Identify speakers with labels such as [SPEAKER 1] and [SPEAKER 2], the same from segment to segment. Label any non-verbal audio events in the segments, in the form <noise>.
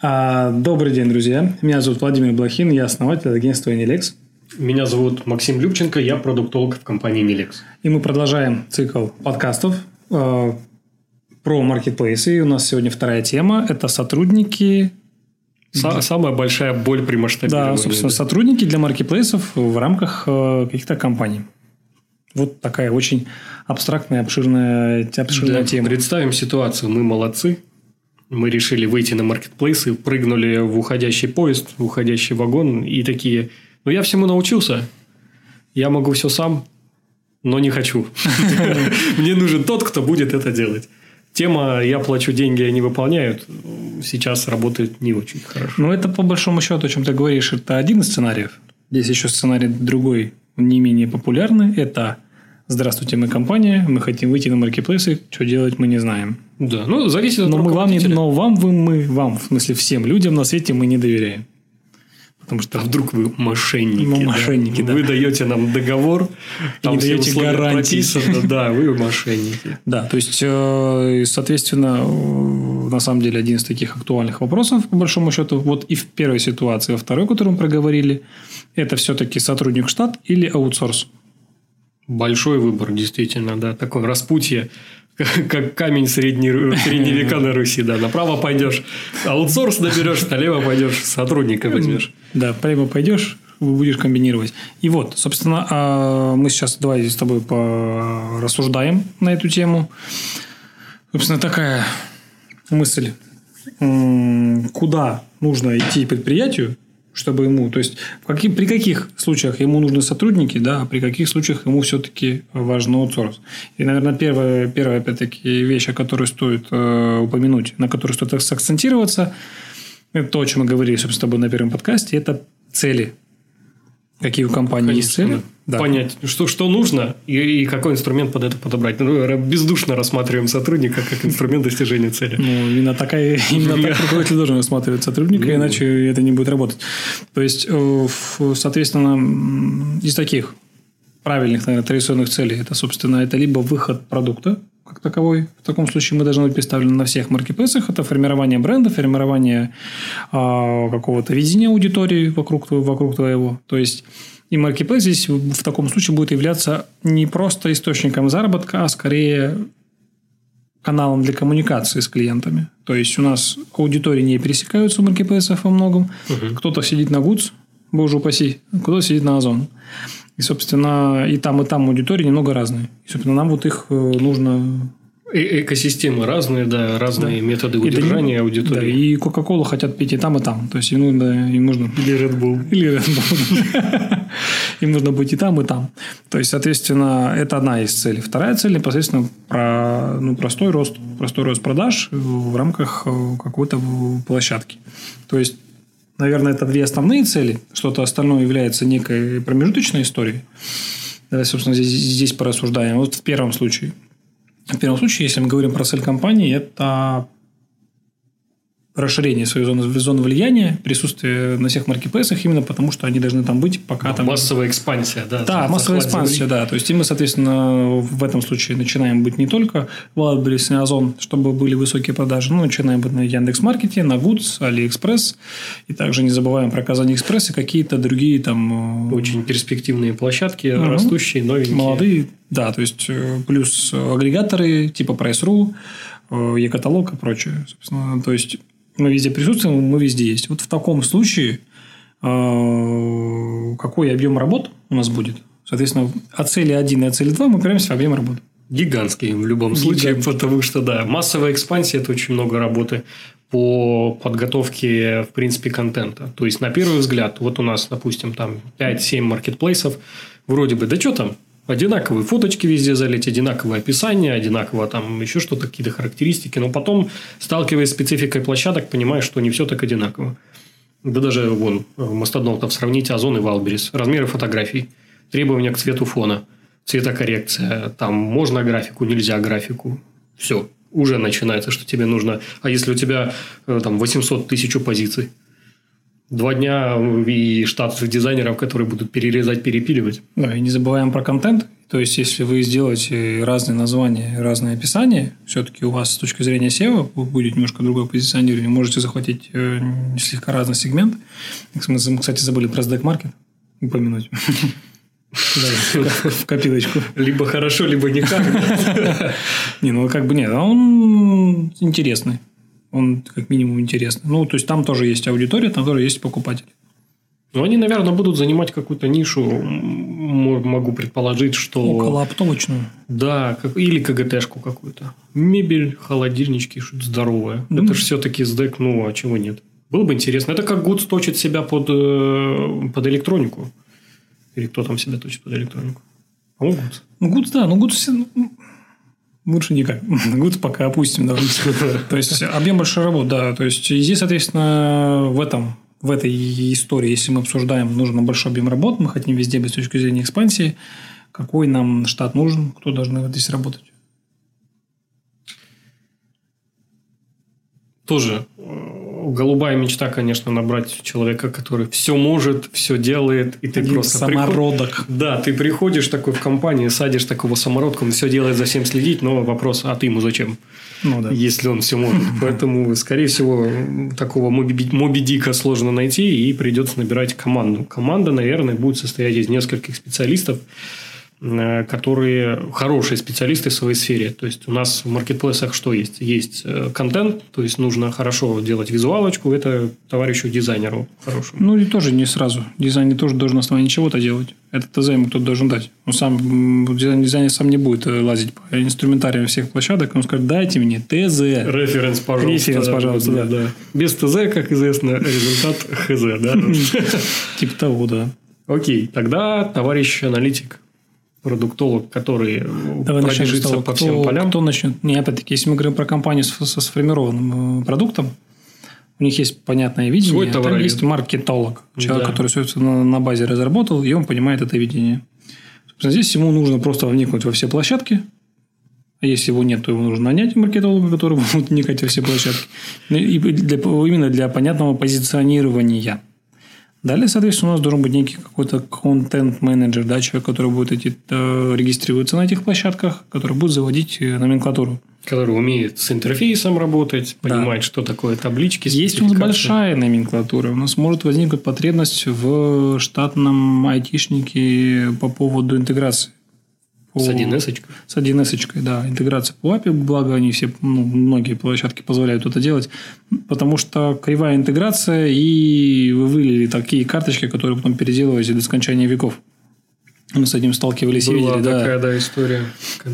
[SPEAKER 1] А, добрый день, друзья. Меня зовут Владимир Блохин, я основатель агентства Nilex.
[SPEAKER 2] Меня зовут Максим Любченко, я продуктолог в компании Nilex.
[SPEAKER 1] И мы продолжаем цикл подкастов э, про маркетплейсы. И у нас сегодня вторая тема – это сотрудники
[SPEAKER 2] Са- самая большая боль при масштабировании.
[SPEAKER 1] Да, собственно, сотрудники для маркетплейсов в рамках э, каких-то компаний. Вот такая очень абстрактная, обширная, обширная
[SPEAKER 2] Да,
[SPEAKER 1] тема.
[SPEAKER 2] Представим ситуацию. Мы молодцы. Мы решили выйти на маркетплейсы, прыгнули в уходящий поезд, в уходящий вагон и такие, ну, я всему научился. Я могу все сам, но не хочу. <laughs> Мне нужен тот, кто будет это делать. Тема «я плачу деньги, они выполняют» сейчас работает не очень хорошо.
[SPEAKER 1] Ну, это по большому счету, о чем ты говоришь, это один из сценариев. Здесь еще сценарий другой, не менее популярный. Это «Здравствуйте, мы компания, мы хотим выйти на маркетплейсы, что делать мы не знаем».
[SPEAKER 2] Да, ну, зависит от
[SPEAKER 1] Но, мы вам, не, но вам, вы, мы, вам, в смысле всем людям на свете мы не доверяем. Потому что
[SPEAKER 2] А вдруг вы мошенники?
[SPEAKER 1] Мы
[SPEAKER 2] да?
[SPEAKER 1] мошенники, да.
[SPEAKER 2] Вы даете нам договор, там
[SPEAKER 1] не даете
[SPEAKER 2] условия
[SPEAKER 1] гарантий.
[SPEAKER 2] прописаны, да, вы мошенники.
[SPEAKER 1] Да, то есть, э, соответственно, э, на самом деле один из таких актуальных вопросов, по большому счету, вот и в первой ситуации, во второй, которую мы проговорили, это все-таки сотрудник штат или аутсорс.
[SPEAKER 2] Большой выбор, действительно, да, такое распутье, <laughs> как камень средней, средневека на Руси, да, направо пойдешь, аутсорс наберешь, налево пойдешь, сотрудника возьмешь.
[SPEAKER 1] Да, прямо пойдешь, будешь комбинировать. И вот, собственно, а, мы сейчас давай с тобой порассуждаем на эту тему. Собственно, такая мысль. Куда нужно идти предприятию, чтобы ему, то есть в каким, при каких случаях ему нужны сотрудники, да, а при каких случаях ему все-таки важен аутсорс. И, наверное, первая, первая опять-таки, вещь, о которой стоит э, упомянуть, на которую стоит сакцентироваться, это то, о чем мы говорили, собственно, с тобой на первом подкасте, это цели. Какие у компании есть цели.
[SPEAKER 2] Конечно,
[SPEAKER 1] Да.
[SPEAKER 2] Понять, что, что нужно и, и какой инструмент под это подобрать. Ну, бездушно рассматриваем сотрудника как инструмент достижения цели.
[SPEAKER 1] Ну, именно, такая, именно так <laughs> руководитель должен рассматривать сотрудника,
[SPEAKER 2] Ну.
[SPEAKER 1] иначе это не будет работать. То есть, э, соответственно, из таких правильных, наверное, традиционных целей, это, собственно, это либо выход продукта таковой. В таком случае мы должны быть представлены на всех маркетплейсах. Это формирование бренда, формирование а, какого-то видения аудитории вокруг, вокруг твоего. То есть, и маркетплейс здесь в таком случае будет являться не просто источником заработка, а скорее каналом для коммуникации с клиентами. То есть у нас аудитории не пересекаются у маркетплейсов во многом. Кто-то сидит на Goods, боже упаси, кто-то сидит на Озон. И, собственно, и там, и там аудитории немного разные. И, собственно, нам вот их э, нужно...
[SPEAKER 2] Э- экосистемы разные, да, разные методы
[SPEAKER 1] И да,
[SPEAKER 2] удержания
[SPEAKER 1] Да,
[SPEAKER 2] аудитории.
[SPEAKER 1] и Кока-Колу хотят пить и там, и там. То есть им нужно... Им нужно...
[SPEAKER 2] Или Red Bull.
[SPEAKER 1] Или Red Bull. <laughs> Им нужно быть и там, и там. То есть, соответственно, это одна из целей. Вторая цель непосредственно про ну, простой рост, простой рост продаж в рамках э, какой-то площадки. То есть, наверное, это две основные цели. Что-то остальное является некой промежуточной историей. Давай, собственно, здесь, здесь порассуждаем. Вот в первом случае. В первом случае, если мы говорим про цель компании, это расширение своей зоны, зоны влияния, присутствие на всех маркетплейсах, именно потому, что они должны там быть, пока там...
[SPEAKER 2] Массовая экспансия, да.
[SPEAKER 1] Да, массовая экспансия,
[SPEAKER 2] земли.
[SPEAKER 1] да. То есть, и мы, соответственно, в этом случае начинаем быть не только в Wildberries и Озон, чтобы были высокие продажи, но начинаем быть на Яндекс.Маркете, на Goods, AliExpress. И также не забываем про KazanExpress и какие-то другие там... э,
[SPEAKER 2] Очень перспективные площадки,
[SPEAKER 1] Мгм.
[SPEAKER 2] растущие, новенькие.
[SPEAKER 1] Молодые, да, то есть э, плюс агрегаторы типа Price.ru, э, E-Katalog и прочее. Собственно, то есть мы везде присутствуем, мы везде есть. Вот в таком случае э, какой объем работ у нас будет? Соответственно, от цели 1 и от цели 2 мы упираемся в объем работы.
[SPEAKER 2] Гигантский в любом случае,
[SPEAKER 1] Гигантский.
[SPEAKER 2] потому что, да, массовая экспансия – это очень много работы по подготовке, в принципе, контента. То есть, на первый взгляд, вот у нас, допустим, там 5-7 маркетплейсов, вроде бы, да что там, одинаковые фоточки везде залить, одинаковое описание, одинаково там еще что-то, какие-то характеристики, но потом, сталкиваясь с спецификой площадок, понимаешь, что не все так одинаково. Да даже вон, Мастодон, там сравните Озон и Валберис. Размеры фотографий, требования к цвету фона, цветокоррекция, там можно графику, нельзя графику. Все, уже начинается, что тебе нужно. А если у тебя э, там 800 тысяч позиций, Два дня и штат дизайнеров, которые будут перерезать, перепиливать.
[SPEAKER 1] Да, и не забываем про контент. То есть, если вы сделаете разные названия, разные описания, все-таки у вас с точки зрения SEO будет немножко другое позиционирование, можете захватить э, слегка разный сегмент. Мы, кстати, забыли про SDEC Market упомянуть. В копилочку.
[SPEAKER 2] Либо хорошо, либо никак.
[SPEAKER 1] Не, ну как бы нет, а он интересный. Он как минимум интересный. Ну, то есть там тоже есть аудитория, там тоже есть покупатель.
[SPEAKER 2] Ну, они, наверное, будут занимать какую-то нишу, могу предположить, что...
[SPEAKER 1] Около оптовочную.
[SPEAKER 2] Да, как... или КГТшку какую-то. Мебель, холодильнички, что-то здоровое. Mm. Это же все-таки СДЭК, ну, а чего нет? Было бы интересно. Это как ГУД точит себя под, э, под электронику. Или кто там себя точит под электронику?
[SPEAKER 1] По-моему, ГУД. Ну, ГУД, да. Ну, ГУД все... Ну, лучше никак. <laughs> ГУД пока опустим. Да. То есть, объем большой работы, да. То есть, здесь, соответственно, в этом в этой истории, если мы обсуждаем, нужен большой объем работ, мы хотим везде быть с точки зрения экспансии, какой нам штат нужен, кто должны здесь работать?
[SPEAKER 2] Тоже э, голубая мечта, конечно, набрать человека, который все может, все делает, и ты Один просто
[SPEAKER 1] самородок.
[SPEAKER 2] Приход... Да, ты приходишь такой в компанию, садишь такого самородка, он все делает, за всем следить, но вопрос, а ты ему зачем? ну, да. если он все может. <laughs> Поэтому, скорее всего, такого Моби, Дика сложно найти, и придется набирать команду. Команда, наверное, будет состоять из нескольких специалистов, которые хорошие специалисты в своей сфере. То есть, у нас в маркетплейсах что есть? Есть э, контент, то есть, нужно хорошо делать визуалочку, это товарищу дизайнеру хорошему.
[SPEAKER 1] Ну, и тоже не сразу. Дизайнер тоже должен на основании чего-то делать. Это ТЗ ему кто-то должен дать. Он сам, дизайнер сам не будет э, лазить по инструментариям всех площадок, он скажет, дайте мне ТЗ.
[SPEAKER 2] Референс, пожалуйста.
[SPEAKER 1] Референс, пожалуйста, да. да.
[SPEAKER 2] Без ТЗ, как известно, результат ХЗ, да? <laughs>
[SPEAKER 1] Типа того, да.
[SPEAKER 2] Окей, тогда товарищ аналитик продуктолог, который Давай пробежится
[SPEAKER 1] по кто, всем полям. Кто начнет? Не, опять-таки, если мы говорим про компанию со, сформированным э, продуктом, у них есть понятное видение. Свой товар. Там есть маркетолог, человек, да. который все это на, на базе разработал, и он понимает это видение. Собственно, здесь ему нужно просто вникнуть во все площадки. А если его нет, то ему нужно нанять маркетолога, который <laughs> будет вникать во все площадки. И для, именно для понятного позиционирования. Далее, соответственно, у нас должен быть некий какой-то контент-менеджер, да, человек, который будет эти, э, регистрироваться на этих площадках, который будет заводить э, номенклатуру.
[SPEAKER 2] Который умеет с интерфейсом работать, понимает, да. что такое таблички.
[SPEAKER 1] Есть у нас большая номенклатура. У нас может возникнуть потребность в штатном айтишнике по поводу интеграции.
[SPEAKER 2] С 1С?
[SPEAKER 1] С 1С, да. Интеграция по API, благо они все, ну, многие площадки позволяют это делать. Потому что кривая интеграция, и вы вылили такие карточки, которые потом переделываете до скончания веков. Мы с этим сталкивались
[SPEAKER 2] Была
[SPEAKER 1] и видели.
[SPEAKER 2] такая, да, да история.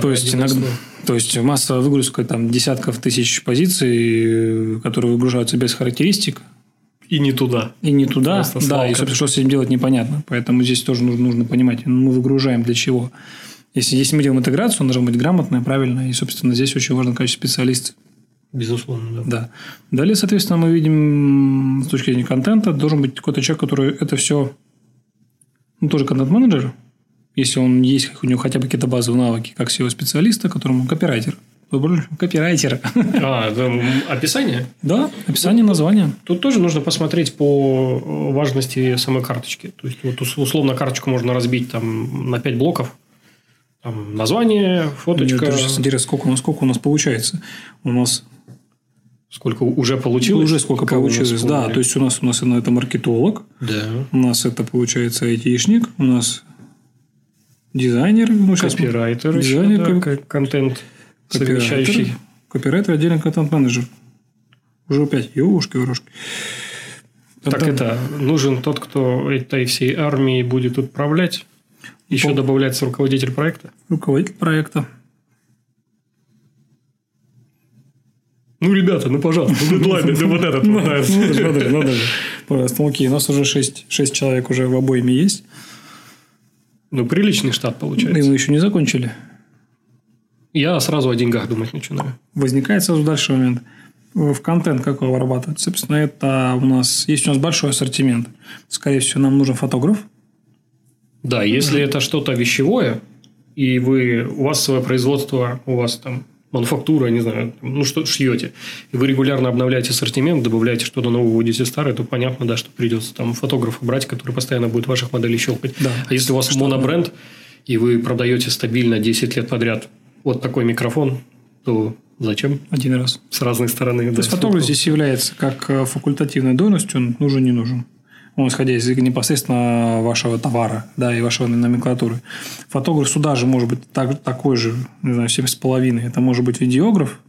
[SPEAKER 1] То есть, иногда, то есть, масса выгрузка там, десятков тысяч позиций, которые выгружаются без характеристик,
[SPEAKER 2] и не туда.
[SPEAKER 1] И не туда. Просто да, и, собственно, что с этим делать непонятно. Поэтому здесь тоже нужно, нужно понимать, мы выгружаем для чего. Если, если мы делаем интеграцию, он должен быть грамотная, правильная. И, собственно, здесь очень важно качество специалиста.
[SPEAKER 2] Безусловно, да.
[SPEAKER 1] да. Далее, соответственно, мы видим с точки зрения контента, должен быть какой-то человек, который это все, ну, тоже контент-менеджер, если он есть, у него хотя бы какие-то базовые навыки, как SEO-специалиста, которому копирайтер. Копирайтер.
[SPEAKER 2] А, описание?
[SPEAKER 1] Да, описание, название.
[SPEAKER 2] Тут тоже нужно посмотреть по важности самой карточки. То есть, вот условно карточку можно разбить там на 5 блоков. Там название, фоточка. Мне
[SPEAKER 1] сейчас интересно, сколько у нас, сколько у нас получается. У нас
[SPEAKER 2] Сколько уже получилось?
[SPEAKER 1] Уже сколько Кого получилось, да. То есть, у нас, у нас это маркетолог.
[SPEAKER 2] Да.
[SPEAKER 1] У нас это, получается, айтишник. У нас дизайнер. Ну,
[SPEAKER 2] сейчас копирайтер. Дизайнер. Еще, да, как контент совмещающий.
[SPEAKER 1] Копирайтер, отдельный контент-менеджер. Уже опять. Ёушки-ворожки.
[SPEAKER 2] Так это, нужен тот, кто этой всей армией будет отправлять еще Пол... добавляется руководитель проекта?
[SPEAKER 1] Руководитель проекта.
[SPEAKER 2] Ну, ребята, ну, пожалуйста, ну, дедлайн, ну, вот этот. Ну,
[SPEAKER 1] ну, ну, даже. Пожалуйста, окей, у нас уже 6, 6 человек уже в обоими есть.
[SPEAKER 2] Ну, приличный штат получается.
[SPEAKER 1] И мы еще не закончили.
[SPEAKER 2] Я сразу о деньгах думать начинаю.
[SPEAKER 1] Возникает сразу дальше момент. В контент какой вырабатывать? Собственно, это у нас... Есть у нас большой ассортимент. Скорее всего, нам нужен фотограф.
[SPEAKER 2] Да, если это что-то вещевое, и вы, у вас свое производство, у вас там мануфактура, не знаю, ну что шьете, и вы регулярно обновляете ассортимент, добавляете что-то новое, вводите старое, то понятно, да, что придется там фотографа брать, который постоянно будет ваших моделей щелкать. Да. А если у вас что монобренд, и вы продаете стабильно 10 лет подряд вот такой микрофон, то зачем?
[SPEAKER 1] Один раз.
[SPEAKER 2] С разной стороны.
[SPEAKER 1] То да, есть фотограф здесь является как э, факультативной должностью, он нужен, не нужен ну, исходя из непосредственно вашего товара, да, и вашего номенклатуры. Фотограф сюда же может быть так, такой же, не знаю, 7,5. Это может быть видеограф,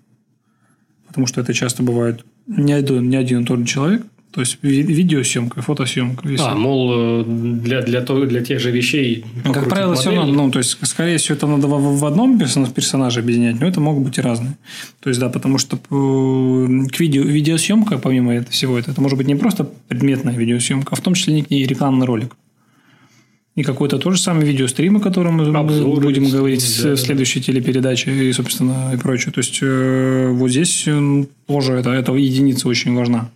[SPEAKER 1] потому что это часто бывает не один, не один и тот же человек, то есть видеосъемка, фотосъемка.
[SPEAKER 2] Если... А, мол, э, для, для, того, для тех же вещей.
[SPEAKER 1] Как правило, все равно, ну, то есть, скорее всего, это надо в, в одном персонаже объединять, но это могут быть и разные. То есть, да, потому что э, к видео, видеосъемка, помимо этого всего, это, это может быть не просто предметная видеосъемка, а в том числе и рекламный ролик. И какой-то тоже самый видеострим, о котором мы Обзоры, будем говорить да, в следующей да. телепередаче и, собственно, и прочее. То есть, э, вот здесь тоже это, эта единица очень важна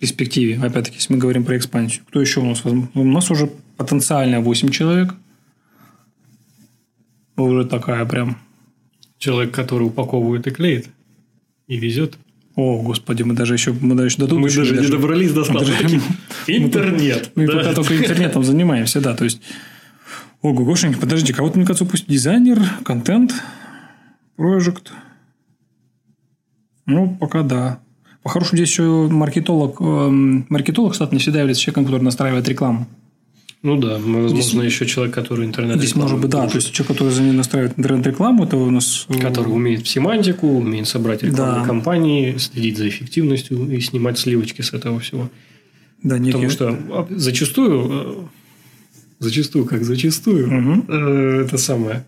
[SPEAKER 1] перспективе, опять-таки, если мы говорим про экспансию. Кто еще у нас? У нас уже потенциально 8 человек. Уже такая прям...
[SPEAKER 2] Человек, который упаковывает и клеит. И везет.
[SPEAKER 1] О, господи, мы даже еще, мы даже еще
[SPEAKER 2] Мы даже, даже не добрались до стала. <laughs> Интернет.
[SPEAKER 1] Мы, пока только интернетом занимаемся, да. То есть, ого, Гошенька, подожди, кого-то, мне кажется, пусть дизайнер, контент, проект. Ну, пока да. По-хорошему, здесь еще маркетолог. Эм, маркетолог, кстати, не всегда является человеком, который настраивает рекламу.
[SPEAKER 2] Ну да, возможно, здесь, еще человек, который интернет
[SPEAKER 1] Здесь может быть, да, то есть человек, который за ним настраивает интернет-рекламу, это у нас...
[SPEAKER 2] Э, который умеет семантику, умеет собрать рекламные да. кампании, следить за эффективностью и снимать сливочки с этого всего.
[SPEAKER 1] Да, нет,
[SPEAKER 2] Потому что а, зачастую, э, зачастую, как зачастую, угу. это самое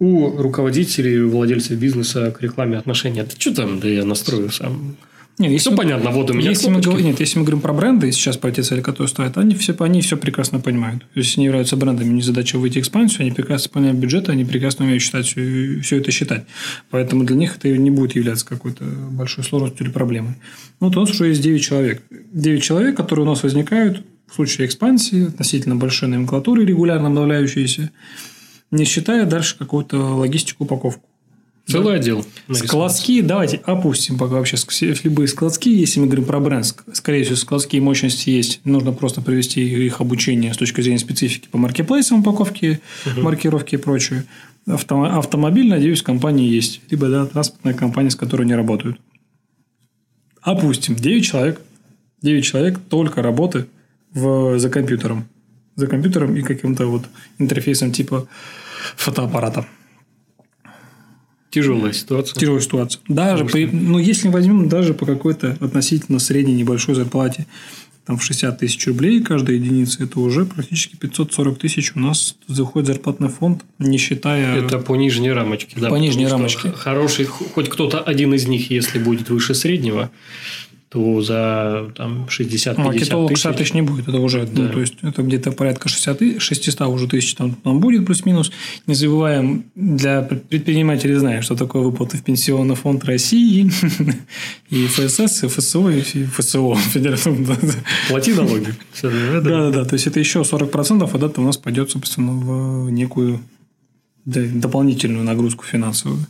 [SPEAKER 2] у руководителей, владельцев бизнеса к рекламе отношения. Да что там, да я настрою сам.
[SPEAKER 1] Нет, если
[SPEAKER 2] все мы, понятно, вот у меня
[SPEAKER 1] если мы, говорим, нет, если мы говорим про бренды, и сейчас про те цели, которые стоят, они все, они все прекрасно понимают. Если они являются брендами, не задача выйти в экспансию, они прекрасно понимают бюджеты, они прекрасно умеют считать все, все это считать. Поэтому для них это не будет являться какой-то большой сложностью или проблемой. Ну, вот у нас уже есть 9 человек. 9 человек, которые у нас возникают в случае экспансии, относительно большой номенклатуры, регулярно обновляющиеся, не считая дальше какую-то логистику, упаковку.
[SPEAKER 2] Целый отдел.
[SPEAKER 1] Складские, давайте опустим пока вообще любые складские, если мы говорим про бренд. Скорее всего, складские мощности есть. Нужно просто провести их обучение с точки зрения специфики по маркетплейсам, упаковке, угу. маркировке и прочее. Авто, автомобиль, надеюсь, компании есть. Либо да, транспортная компания, с которой не работают. Опустим. 9 человек. 9 человек только работы в, за компьютером. За компьютером и каким-то вот интерфейсом типа фотоаппарата.
[SPEAKER 2] Тяжелая ситуация.
[SPEAKER 1] Тяжелая ситуация. Даже по, ну, если возьмем даже по какой-то относительно средней небольшой зарплате, там в 60 тысяч рублей каждая единица, это уже практически 540 тысяч у нас заходит зарплатный фонд, не считая...
[SPEAKER 2] Это по нижней рамочке, да.
[SPEAKER 1] По нижней рамочке.
[SPEAKER 2] Хороший, хоть кто-то один из них, если будет выше среднего, то за там, 60-50
[SPEAKER 1] Маркетолог 60 тысяч не будет. Это уже, да. ну, то есть, это где-то порядка 60, 600 уже тысяч там, там будет плюс-минус. Не забываем, для предпринимателей знаем, что такое выплаты в Пенсионный фонд России <laughs> и ФСС, и ФСО, и ФСО. <laughs>
[SPEAKER 2] Плати налоги.
[SPEAKER 1] Да, да, да. То есть, это еще 40%, а это у нас пойдет, собственно, в некую дополнительную нагрузку финансовую.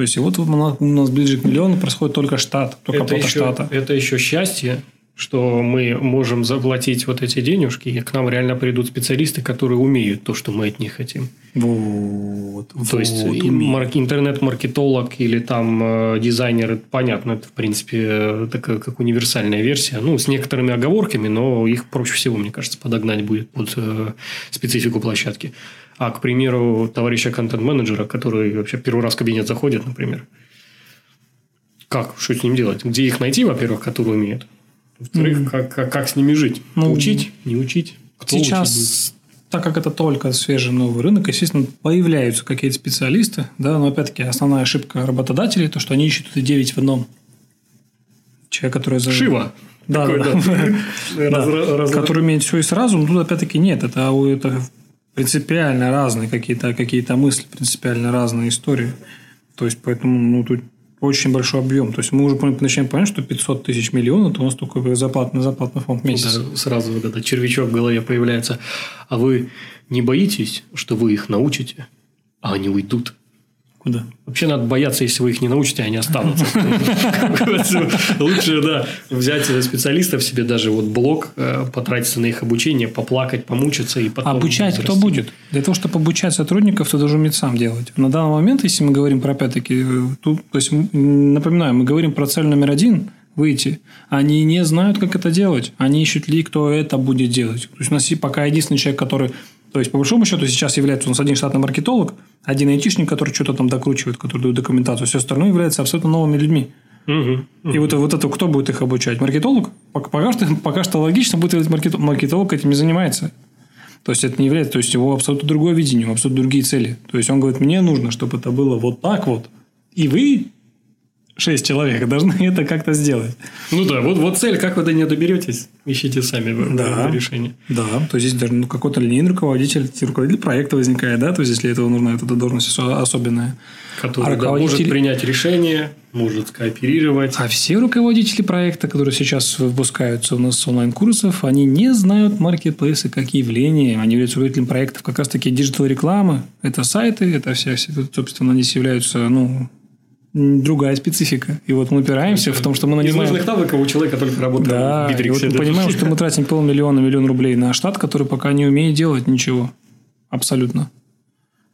[SPEAKER 1] То есть, и вот у нас ближе к миллиону происходит только штат, только
[SPEAKER 2] это
[SPEAKER 1] еще,
[SPEAKER 2] штата. Это еще счастье, что мы можем заплатить вот эти денежки, и к нам реально придут специалисты, которые умеют то, что мы от них хотим.
[SPEAKER 1] Вот.
[SPEAKER 2] То вот, есть марк, интернет-маркетолог или там э, дизайнер, это понятно, это в принципе э, такая как универсальная версия. Ну, с некоторыми оговорками, но их проще всего, мне кажется, подогнать будет под э, специфику площадки. А, к примеру, товарища контент-менеджера, который вообще первый раз в кабинет заходит, например. Как? Что с ним делать? Где их найти, во-первых, которые умеют? Во-вторых, mm. как, как, как с ними жить? Ну, учить? Не учить?
[SPEAKER 1] Кто сейчас, так как это только свежий новый рынок, естественно, появляются какие-то специалисты, да, но опять-таки основная ошибка работодателей, то, что они ищут это 9 в одном. Человек, который...
[SPEAKER 2] Шива.
[SPEAKER 1] Да, да, да. <laughs> Который умеет все и сразу, но тут опять-таки нет. Это, это принципиально разные какие-то какие мысли, принципиально разные истории. То есть, поэтому ну, тут очень большой объем. То есть, мы уже начинаем понимать, что 500 тысяч миллионов – это у нас только зарплатный, зарплатный фонд в месяц.
[SPEAKER 2] Да, сразу вот этот червячок в голове появляется. А вы не боитесь, что вы их научите, а они уйдут?
[SPEAKER 1] Куда?
[SPEAKER 2] Вообще надо бояться, если вы их не научите, они останутся. <laughs> Лучше, да, взять специалистов себе, даже вот блок, э, потратиться на их обучение, поплакать, помучиться и потом...
[SPEAKER 1] Обучать кто будет? Для того, чтобы обучать сотрудников, ты должен уметь сам делать. На данный момент, если мы говорим про, опять-таки, э, то есть, напоминаю, мы говорим про цель номер один – выйти. Они не знают, как это делать. Они ищут ли, кто это будет делать. То есть, у нас пока единственный человек, который то есть, по большому счету, сейчас является у нас один штатный маркетолог, один айтишник, который что-то там докручивает, который дает документацию. Все остальное является абсолютно новыми людьми. Угу, угу. И вот, вот это кто будет их обучать? Маркетолог? Пока что, <laughs> пока что логично будет маркетолог, маркетолог этим не занимается. То есть, это не является, то есть, его абсолютно другое видение, абсолютно другие цели. То есть, он говорит, мне нужно, чтобы это было вот так вот. И вы шесть человек должны <laughs> это как-то сделать.
[SPEAKER 2] Ну да, вот, вот цель, как вы до нее доберетесь, ищите сами да, решение.
[SPEAKER 1] Да, то есть здесь даже ну, какой-то линейный руководитель, руководитель проекта возникает, да, то есть если этого нужна эта должность особенная.
[SPEAKER 2] Который а руководитель... да, может принять решение, может скооперировать.
[SPEAKER 1] А все руководители проекта, которые сейчас выпускаются у нас онлайн-курсов, они не знают маркетплейсы как явление. Они являются руководителем проектов как раз-таки digital-рекламы. Это сайты, это все, собственно, они являются, ну, другая специфика. И вот мы упираемся в том, что мы нанимаем...
[SPEAKER 2] Из нужных навыков у человека только работает
[SPEAKER 1] да, в Битриксе. И вот мы понимаем, что мы тратим полмиллиона, миллион рублей на штат, который пока не умеет делать ничего. Абсолютно.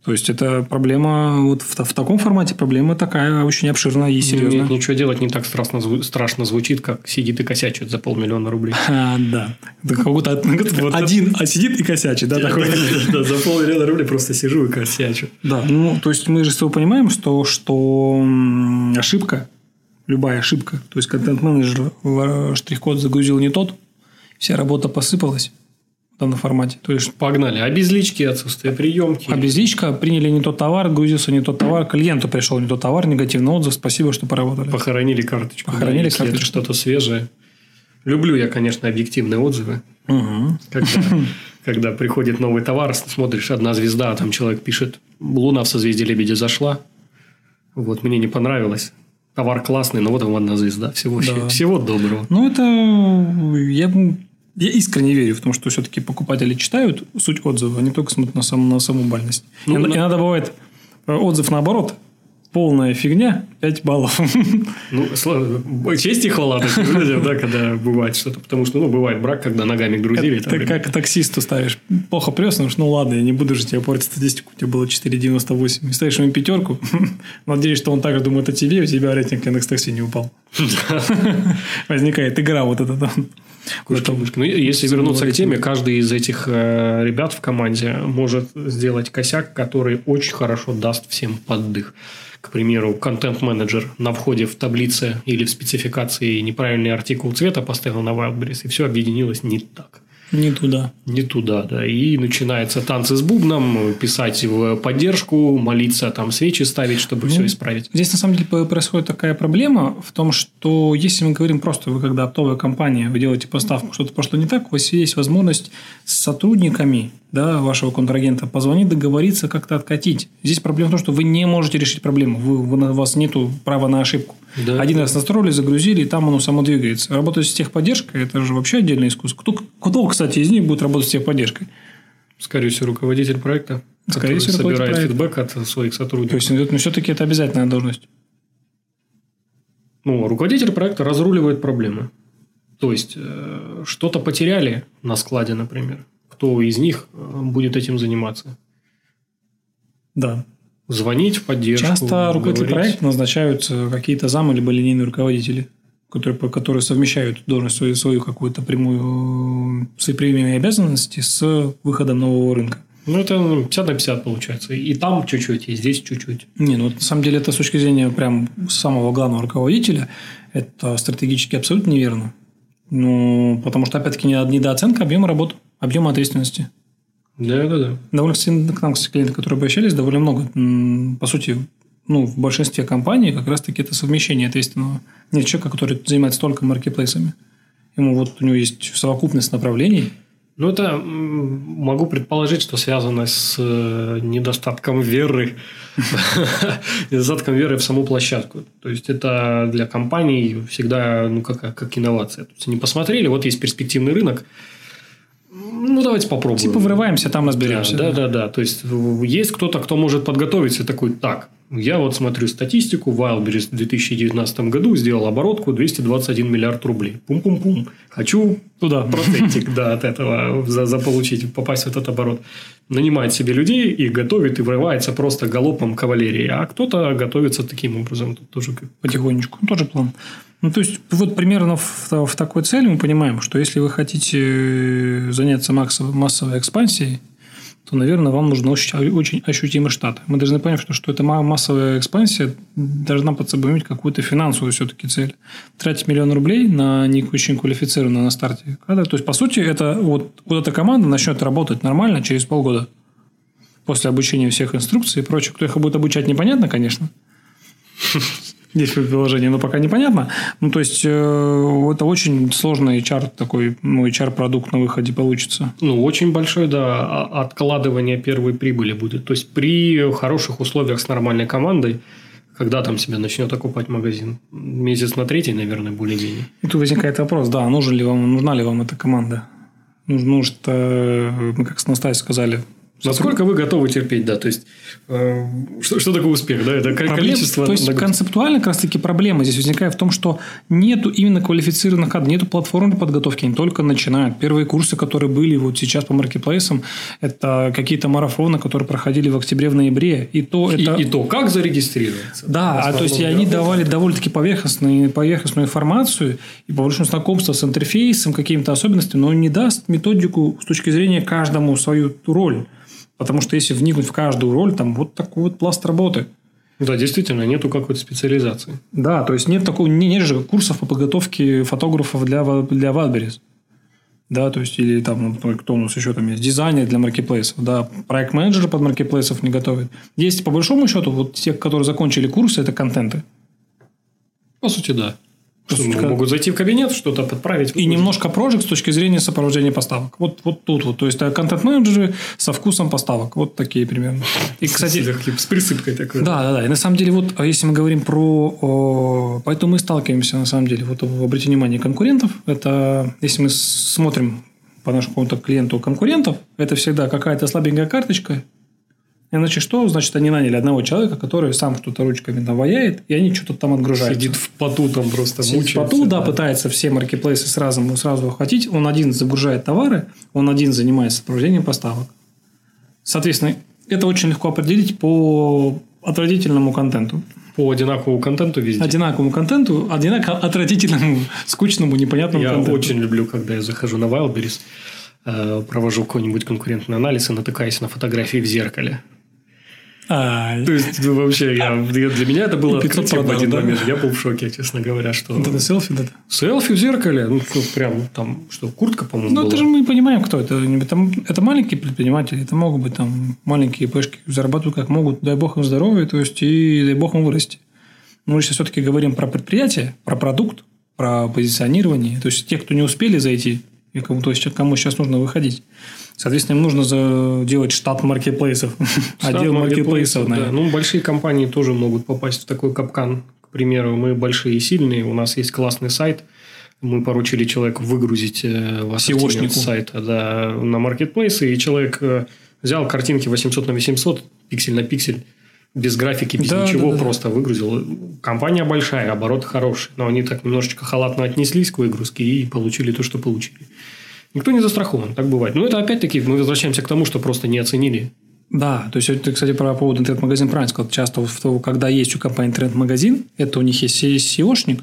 [SPEAKER 1] То есть, это проблема вот в, в таком формате проблема такая очень обширная и серьезная. Нет,
[SPEAKER 2] ничего делать не так страшно, страшно звучит, как сидит и косячит за полмиллиона рублей. <laughs>
[SPEAKER 1] А, да. Как <laughs> один а сидит и косячит, да, <laughs> такой.
[SPEAKER 2] Да, за полмиллиона рублей просто сижу и косячу.
[SPEAKER 1] Да, ну, то есть, мы же с тобой понимаем, что, что ошибка, любая ошибка, то есть, контент-менеджер штрих-код загрузил не тот, вся работа посыпалась, в данном формате.
[SPEAKER 2] То есть погнали. Обезлички, отсутствие приемки.
[SPEAKER 1] Обезличка, приняли не тот товар, грузился не тот товар, клиенту пришел не тот товар, негативный отзыв, спасибо, что поработали.
[SPEAKER 2] Похоронили карточку.
[SPEAKER 1] Похоронили да, карточку.
[SPEAKER 2] что-то свежее. Люблю я, конечно, объективные отзывы. Угу. Когда, <laughs> когда приходит новый товар, смотришь, одна звезда, а там человек пишет, луна в созвездии Лебедя зашла. Вот, мне не понравилось. Товар классный, но вот вам одна звезда. Всего, да. всего доброго.
[SPEAKER 1] Ну, это я я искренне верю в том, что все-таки покупатели читают суть отзыва, они только смотрят на, сам, на саму бальность. Ну, и, на... Иногда бывает э, отзыв наоборот. Полная фигня, 5 баллов. <laughs>
[SPEAKER 2] Ну, честь и хвала таким людям, да, когда бывает что-то. Потому что, ну, бывает брак, когда ногами грузили.
[SPEAKER 1] Это как таксисту ставишь. Плохо прес, ну, ну, ладно, я не буду же тебе портить статистику. У тебя было 4,98. И ставишь ему пятерку. <laughs> Надеюсь, что он также думает о тебе, у тебя рейтинг Яндекс Такси не упал. <laughs> Возникает игра вот эта.
[SPEAKER 2] Кушки, Ну, если вернуться к теме, каждый из этих э, ребят в команде может сделать косяк, который очень хорошо даст всем поддых. К примеру, контент-менеджер на входе в таблице или в спецификации неправильный артикул цвета поставил на Wildberries, и все объединилось не так.
[SPEAKER 1] Не туда.
[SPEAKER 2] Не туда, да. И начинается танцы с бубном, писать в поддержку, молиться, там свечи ставить, чтобы ну, все исправить.
[SPEAKER 1] Здесь на самом деле происходит такая проблема в том, что если мы говорим просто, вы когда оптовая компания, вы делаете поставку, что-то пошло не так, у вас есть возможность с сотрудниками да, вашего контрагента позвонить, договориться, как-то откатить. Здесь проблема в том, что вы не можете решить проблему. Вы, вы, у вас нет права на ошибку. Да. Один раз настроили, загрузили, и там оно само двигается. Работать с техподдержкой – это же вообще отдельное искусство. Кто, кто, кстати, из них будет работать с техподдержкой?
[SPEAKER 2] Скорее всего, руководитель проекта.
[SPEAKER 1] Скорее всего,
[SPEAKER 2] собирает проекта. фидбэк от своих сотрудников.
[SPEAKER 1] То есть, ну, все-таки это обязательная должность.
[SPEAKER 2] Ну, руководитель проекта разруливает проблемы. То есть, э, что-то потеряли на складе, например. Кто из них э, будет этим заниматься?
[SPEAKER 1] Да
[SPEAKER 2] звонить в поддержку.
[SPEAKER 1] Часто руководители проекта назначают какие-то замы либо линейные руководители, которые, которые совмещают должность свою, свою какую-то прямую свои прямые обязанности с выходом нового рынка.
[SPEAKER 2] Ну, это 50 на 50 получается. И там чуть-чуть, и здесь чуть-чуть.
[SPEAKER 1] Не, ну, на самом деле, это с точки зрения прям самого главного руководителя, это стратегически абсолютно неверно. Ну, потому что, опять-таки, недооценка объема работы, объема ответственности.
[SPEAKER 2] Да, да, да.
[SPEAKER 1] Довольно к нам, кстати, клиенты, которые обращались, довольно много. По сути, ну, в большинстве компаний как раз-таки это совмещение ответственного. Нет человека, который занимается только маркетплейсами. Ему вот у него есть совокупность направлений.
[SPEAKER 2] Ну, это могу предположить, что связано с э, недостатком веры, <laughs> недостатком веры в саму площадку. То есть, это для компаний всегда ну, как, как инновация. То есть, они посмотрели, вот есть перспективный рынок, ну, давайте попробуем.
[SPEAKER 1] Типа врываемся, там разберемся.
[SPEAKER 2] Да, да, да, да. То есть, есть кто-то, кто может подготовиться такой, так, Я вот смотрю статистику. Wildberries в 2019 году сделал оборотку 221 миллиард рублей. Пум-пум-пум. Хочу туда процентик да, от этого за, заполучить, попасть в этот оборот. Нанимает себе людей и готовит, и врывается просто галопом кавалерии. А кто-то готовится таким образом. Тут тоже.
[SPEAKER 1] Потихонечку. Тоже план. Ну, то есть, вот примерно в, в такой цели мы понимаем, что если вы хотите заняться массовой, массовой экспансией, то, наверное, вам нужно очень, очень ощутимый штат. Мы должны понять, что, что эта массовая экспансия должна под собой иметь какую-то финансовую все-таки цель. Тратить миллион рублей на не очень квалифицированную на старте кадр. То есть, по сути, это вот, вот эта команда начнет работать нормально через полгода. После обучения всех инструкций и прочего. Кто их будет обучать, непонятно, конечно. Есть приложение, но пока непонятно. Ну, то есть, э, это очень сложный HR такой, ну, HR-продукт на выходе получится.
[SPEAKER 2] Ну, очень большое, да, откладывание первой прибыли будет. То есть, при хороших условиях с нормальной командой, когда там себя начнет окупать магазин? Месяц на третий, наверное, более-менее.
[SPEAKER 1] И тут возникает вопрос, да, нужен ли вам, нужна ли вам эта команда? Нужно, что э, мы как с Настасьей сказали,
[SPEAKER 2] Насколько вы готовы терпеть, да? То есть, э, что, что такое успех? Да? Это Проблем, количество...
[SPEAKER 1] То есть, концептуально как раз таки проблема здесь возникает в том, что нету именно квалифицированных кадров, нету платформы для подготовки, они только начинают. Первые курсы, которые были вот сейчас по маркетплейсам, это какие-то марафоны, которые проходили в октябре, в ноябре. И то, это...
[SPEAKER 2] и, и то как зарегистрироваться?
[SPEAKER 1] Да, а то есть, и они давали довольно-таки поверхностную, поверхностную информацию и по большому знакомство с интерфейсом, какими-то особенностями, но не даст методику с точки зрения каждому свою роль. Потому что если вникнуть в каждую роль, там вот такой вот пласт работы.
[SPEAKER 2] Да, действительно, нету какой-то специализации.
[SPEAKER 1] Да, то есть нет такого, не, нет же курсов по подготовке фотографов для, для Wildberries. Да, то есть, или там, кто у нас еще там есть, дизайнер для маркетплейсов, да, проект менеджер под маркетплейсов не готовит. Есть, по большому счету, вот те, которые закончили курсы, это контенты.
[SPEAKER 2] По сути, да. Что, как... могут зайти в кабинет, что-то подправить.
[SPEAKER 1] И немножко прожиг с точки зрения сопровождения поставок. Вот, вот тут вот. То есть, э, контент-менеджеры со вкусом поставок. Вот такие примерно.
[SPEAKER 2] И, кстати... С присыпкой такой.
[SPEAKER 1] Да, да, да. И на самом деле, вот а если мы говорим про... Поэтому мы сталкиваемся, на самом деле, вот обратите внимание, конкурентов. Это, если мы смотрим по нашему какому-то клиенту конкурентов, это всегда какая-то слабенькая карточка, Иначе что? Значит, они наняли одного человека, который сам что-то ручками там ваяет, и они что-то там отгружают.
[SPEAKER 2] Сидит в поту там просто
[SPEAKER 1] Сидит мучается. в поту, да, да, пытается все маркетплейсы сразу, сразу охватить. Он один загружает товары, он один занимается сопровождением поставок. Соответственно, это очень легко определить по отвратительному контенту.
[SPEAKER 2] По одинаковому контенту везде?
[SPEAKER 1] Одинаковому контенту, одинаково отвратительному, скучному, непонятному
[SPEAKER 2] я
[SPEAKER 1] контенту.
[SPEAKER 2] Я очень люблю, когда я захожу на Wildberries, э, провожу какой-нибудь конкурентный анализ и натыкаюсь на фотографии в зеркале. А, То есть, ну, вообще, я, для меня это было открытие в один да? момент. Я был в шоке, честно говоря, что...
[SPEAKER 1] Вот это селфи, да?
[SPEAKER 2] Селфи в зеркале. Ну, прям там, что, куртка, по-моему,
[SPEAKER 1] Ну, это же мы понимаем, кто это. Это, это маленькие предприниматели, это могут быть там маленькие пешки, зарабатывают как могут, дай бог им здоровья, то есть, и дай бог им вырасти. Но мы сейчас все-таки говорим про предприятие, про продукт, про позиционирование. То есть, те, кто не успели зайти, и кому, то есть, кому сейчас нужно выходить. Соответственно, им нужно делать штат маркетплейсов. <laughs>
[SPEAKER 2] Штат Отдел маркетплейсов. Да. Ну, большие компании тоже могут попасть в такой капкан. К примеру, мы большие и сильные, у нас есть классный сайт, мы поручили человеку выгрузить э, в сайта да, на маркетплейсы, и человек э, взял картинки 800 на 800, пиксель на пиксель, без графики, без да, ничего, да, да. просто выгрузил. Компания большая, оборот хороший, но они так немножечко халатно отнеслись к выгрузке и получили то, что получили. Никто не застрахован, так бывает. Но это опять-таки мы возвращаемся к тому, что просто не оценили.
[SPEAKER 1] Да, то есть, ты, кстати, про поводу интернет-магазин правильно сказал. Часто, когда есть у компании интернет-магазин, это у них есть SEOшник,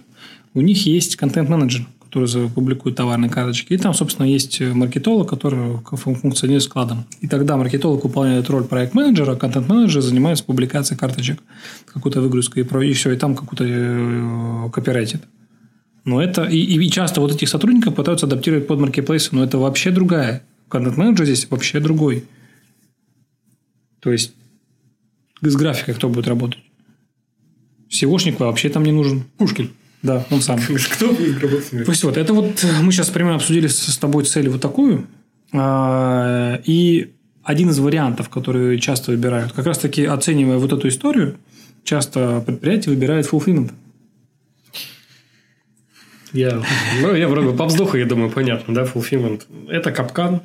[SPEAKER 1] у них есть контент-менеджер, который публикует товарные карточки. И там, собственно, есть маркетолог, который функционирует складом. И тогда маркетолог выполняет роль проект-менеджера, а контент-менеджер занимается публикацией карточек, какой-то выгрузкой и, все, и там какую-то э, копирайтит. Но это и, и часто вот этих сотрудников пытаются адаптировать под маркетплейсы, но это вообще другая. Контент-менеджер здесь вообще другой. То есть с графикой кто будет работать? SEOшник вообще там не нужен.
[SPEAKER 2] Пушкин.
[SPEAKER 1] Да, он сам.
[SPEAKER 2] Кто будет работать?
[SPEAKER 1] То есть, вот, это вот мы сейчас примерно обсудили с тобой цель вот такую. А, и один из вариантов, которые часто выбирают, как раз таки оценивая вот эту историю, часто предприятие выбирает fulfillment.
[SPEAKER 2] Я, ну, я вроде по вздоху, я думаю, понятно, да, fulfillment. Это капкан,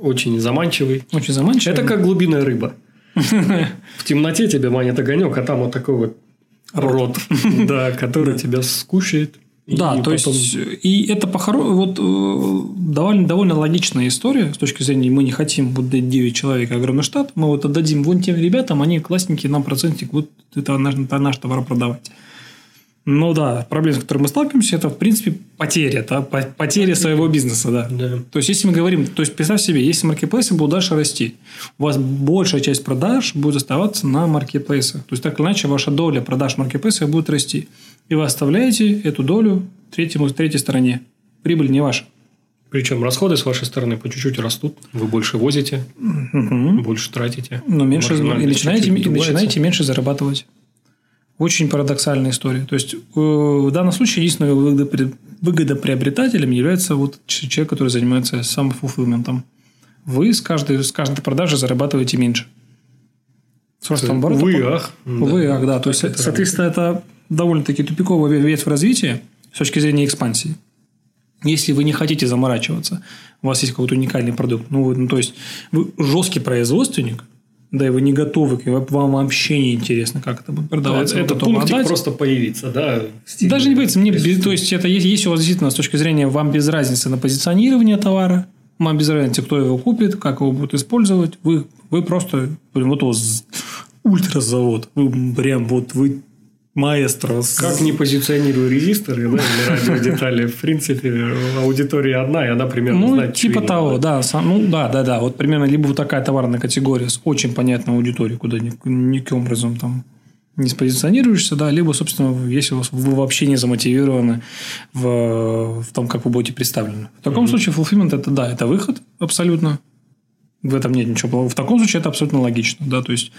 [SPEAKER 2] очень заманчивый.
[SPEAKER 1] Очень заманчивый.
[SPEAKER 2] Это как глубинная рыба. <laughs> В темноте тебя манит огонек, а там вот такой вот рот, <laughs> да, который тебя скушает.
[SPEAKER 1] Да, то есть, и это похоро... вот э, довольно, довольно логичная история с точки зрения, мы не хотим вот дать 9 человек огромный штат, мы вот отдадим вон тем ребятам, они классненькие, нам процентик вот это наш, это наш товар продавать. Ну да, проблема, с которой мы сталкиваемся, это в принципе потеря, да, потеря своего бизнеса, да. да. То есть, если мы говорим, то есть, представь себе, если маркетплейсы будут дальше расти, у вас большая часть продаж будет оставаться на маркетплейсах. То есть, так или иначе, ваша доля продаж маркетплейсов будет расти. И вы оставляете эту долю третьему, третьей стороне. Прибыль не ваша.
[SPEAKER 2] Причем расходы с вашей стороны по чуть-чуть растут. Вы больше возите, угу. больше тратите.
[SPEAKER 1] Но меньше, и начинаете, и начинаете меньше зарабатывать. Очень парадоксальная история. То есть, э, в данном случае единственным выгодоприобретателем является вот человек, который занимается самофулфилментом. Вы с каждой, с каждой продажи зарабатываете меньше.
[SPEAKER 2] С ростом оборота. Вы ах.
[SPEAKER 1] Вы ах, да. То есть, это соответственно, это довольно-таки тупиковая ветвь развития с точки зрения экспансии. Если вы не хотите заморачиваться, у вас есть какой-то уникальный продукт, ну, ну то есть вы жесткий производственник, да, и вы не готовы, вам вообще не интересно, как это будет продаваться.
[SPEAKER 2] Да, это пунктик отдать. просто появиться, да?
[SPEAKER 1] Даже не появиться. Мне, то есть, это есть, есть у вас действительно с точки зрения вам без разницы на позиционирование товара, вам без разницы, кто его купит, как его будут использовать. Вы, вы просто, вот у вас ультразавод. Вы прям вот вы маэстро.
[SPEAKER 2] Как не позиционирую резисторы да, или радиодетали, в принципе, аудитория одна, и она примерно
[SPEAKER 1] ну,
[SPEAKER 2] знает,
[SPEAKER 1] типа того, да. Ну, да, да, да. Вот примерно либо вот такая товарная категория с очень понятной аудиторией, куда никаким образом там не спозиционируешься, да, либо, собственно, если вы вообще не замотивированы в, в том, как вы будете представлены. В таком mm-hmm. случае fulfillment это, да, это выход абсолютно. В этом нет ничего плохого. В таком случае это абсолютно логично, да, то есть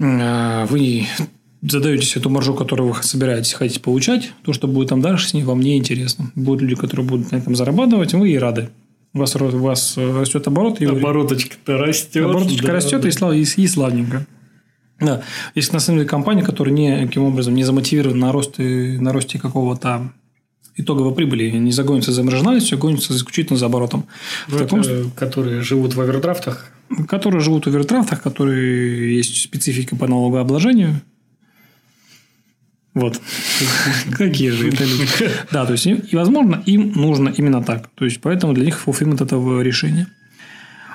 [SPEAKER 1] э, вы задаете эту маржу, которую вы собираетесь, хотите получать, то, что будет там дальше, с ней вам не интересно. Будут люди, которые будут на этом зарабатывать, вы и рады. У вас, у вас э, растет оборот. И
[SPEAKER 2] Обороточка-то растет.
[SPEAKER 1] Обороточка да, растет да. И, слав, и, и славненько. Да. Если на самом деле компания, которая никаким образом не замотивирована на росте, на росте какого-то итоговой прибыли, не загонится за маржинальностью, а гонится исключительно за оборотом.
[SPEAKER 2] В таком... Которые живут в овердрафтах?
[SPEAKER 1] Которые живут в овердрафтах, которые есть специфика по налогообложению, вот. Какие же это люди. Да, то есть, и, возможно, им нужно именно так. То есть, поэтому для них fulfillment – это решение.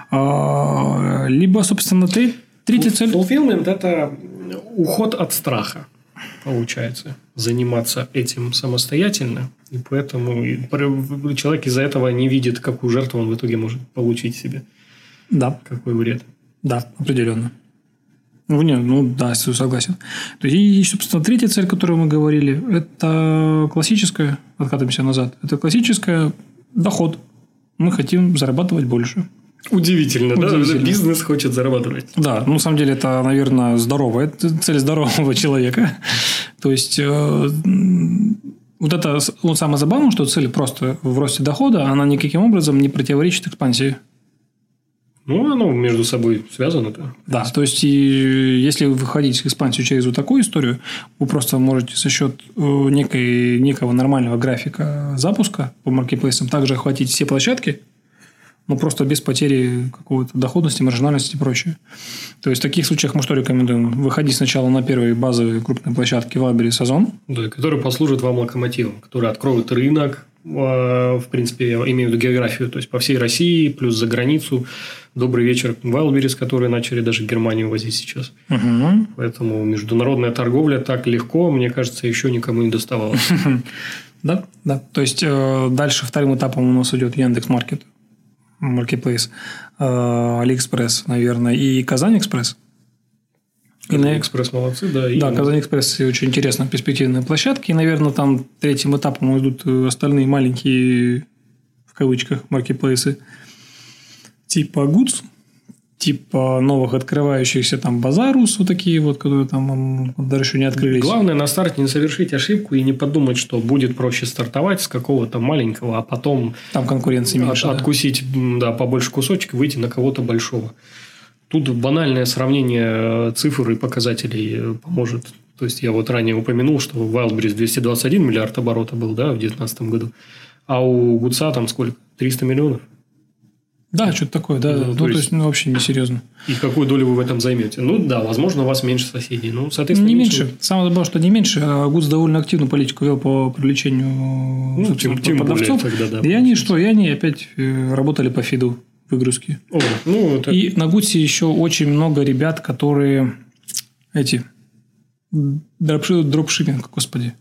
[SPEAKER 1] А, либо, собственно, третья цель...
[SPEAKER 2] Fulfillment – это уход от страха, получается. Заниматься этим самостоятельно. И поэтому человек из-за этого не видит, какую жертву он в итоге может получить себе.
[SPEAKER 1] Да.
[SPEAKER 2] Какой вред.
[SPEAKER 1] Да, определенно. Ну, не, ну да, согласен. И, собственно, третья цель, о которой мы говорили, это классическая, откатываемся назад, это классическая доход. Мы хотим зарабатывать больше.
[SPEAKER 2] Удивительно, Удивительно, да? Бизнес хочет зарабатывать.
[SPEAKER 1] Да, ну, на самом деле, это, наверное, здоровая цель здорового <laughs> человека. То есть, э, вот это вот самое забавное, что цель просто в росте дохода, она никаким образом не противоречит экспансии.
[SPEAKER 2] Ну, оно между собой связано-то.
[SPEAKER 1] Да, то есть, и если выходить в экспансию через вот такую историю, вы просто можете за счет э, некой, некого нормального графика запуска по маркетплейсам также охватить все площадки, но просто без потери какой-то доходности, маржинальности и прочее. То есть, в таких случаях мы что рекомендуем? Выходить сначала на первые базовые крупные площадки в Вайбере Сазон.
[SPEAKER 2] Да, которые послужат вам локомотивом, которые откроют рынок, э, в принципе, я имею в виду географию, то есть, по всей России, плюс за границу, Добрый вечер Wildberries, которые начали даже Германию возить сейчас. Угу. Поэтому международная торговля так легко, мне кажется, еще никому не доставалось. <laughs>
[SPEAKER 1] Да, да. То есть, э, дальше вторым этапом у нас идет Яндекс Маркет, Маркетплейс, э, Алиэкспресс, наверное, и
[SPEAKER 2] KazanExpress. KazanExpress молодцы, да.
[SPEAKER 1] Да, KazanExpress очень интересная перспективная площадка. И, наверное, там третьим этапом идут остальные маленькие, в кавычках, маркетплейсы типа Goods, типа новых открывающихся там базарус, вот такие вот, которые там даже еще не открылись.
[SPEAKER 2] Главное на старте не совершить ошибку и не подумать, что будет проще стартовать с какого-то маленького, а потом
[SPEAKER 1] там конкуренции меньше,
[SPEAKER 2] от, да. откусить да, побольше кусочек, выйти на кого-то большого. Тут банальное сравнение э, цифр и показателей э, поможет. То есть, я вот ранее упомянул, что Wildberries 221 миллиард оборота был да, в 2019 году, а у Гудса там сколько? 300 миллионов?
[SPEAKER 1] Да, что-то такое, да. Ну, ну, то, то есть, есть ну, вообще несерьезно.
[SPEAKER 2] И какую долю вы в этом займете? Ну, да, возможно, у вас меньше соседей. Ну,
[SPEAKER 1] соответственно, не меньше. меньше. Самое главное, что не меньше. А ГУЦ довольно активную политику вел по привлечению ну, тем, тем продавцов. Более, тогда, да, и они что? И они опять э, работали по фиду выгрузки. О, ну, это... И на ГУЦе еще очень много ребят, которые эти дропшиппинг, господи,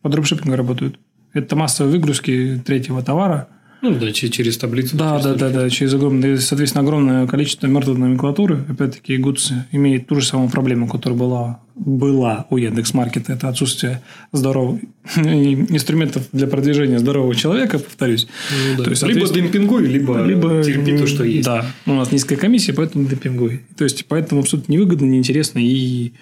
[SPEAKER 1] по дропшиппингу работают. Это массовые выгрузки третьего товара –
[SPEAKER 2] ну, да, через таблицу.
[SPEAKER 1] Да,
[SPEAKER 2] через
[SPEAKER 1] да, да, да, через огромное, соответственно, огромное количество мертвой номенклатуры. Опять-таки, Гудс имеет ту же самую проблему, которая была, была у Яндекс.Маркета. Это отсутствие здорового <laughs> инструментов для продвижения здорового человека, повторюсь.
[SPEAKER 2] Ну, да. То есть, либо демпингуй, либо, либо терпи то, что есть.
[SPEAKER 1] Да, у нас низкая комиссия, поэтому демпингуй. То есть, поэтому абсолютно невыгодно, неинтересно и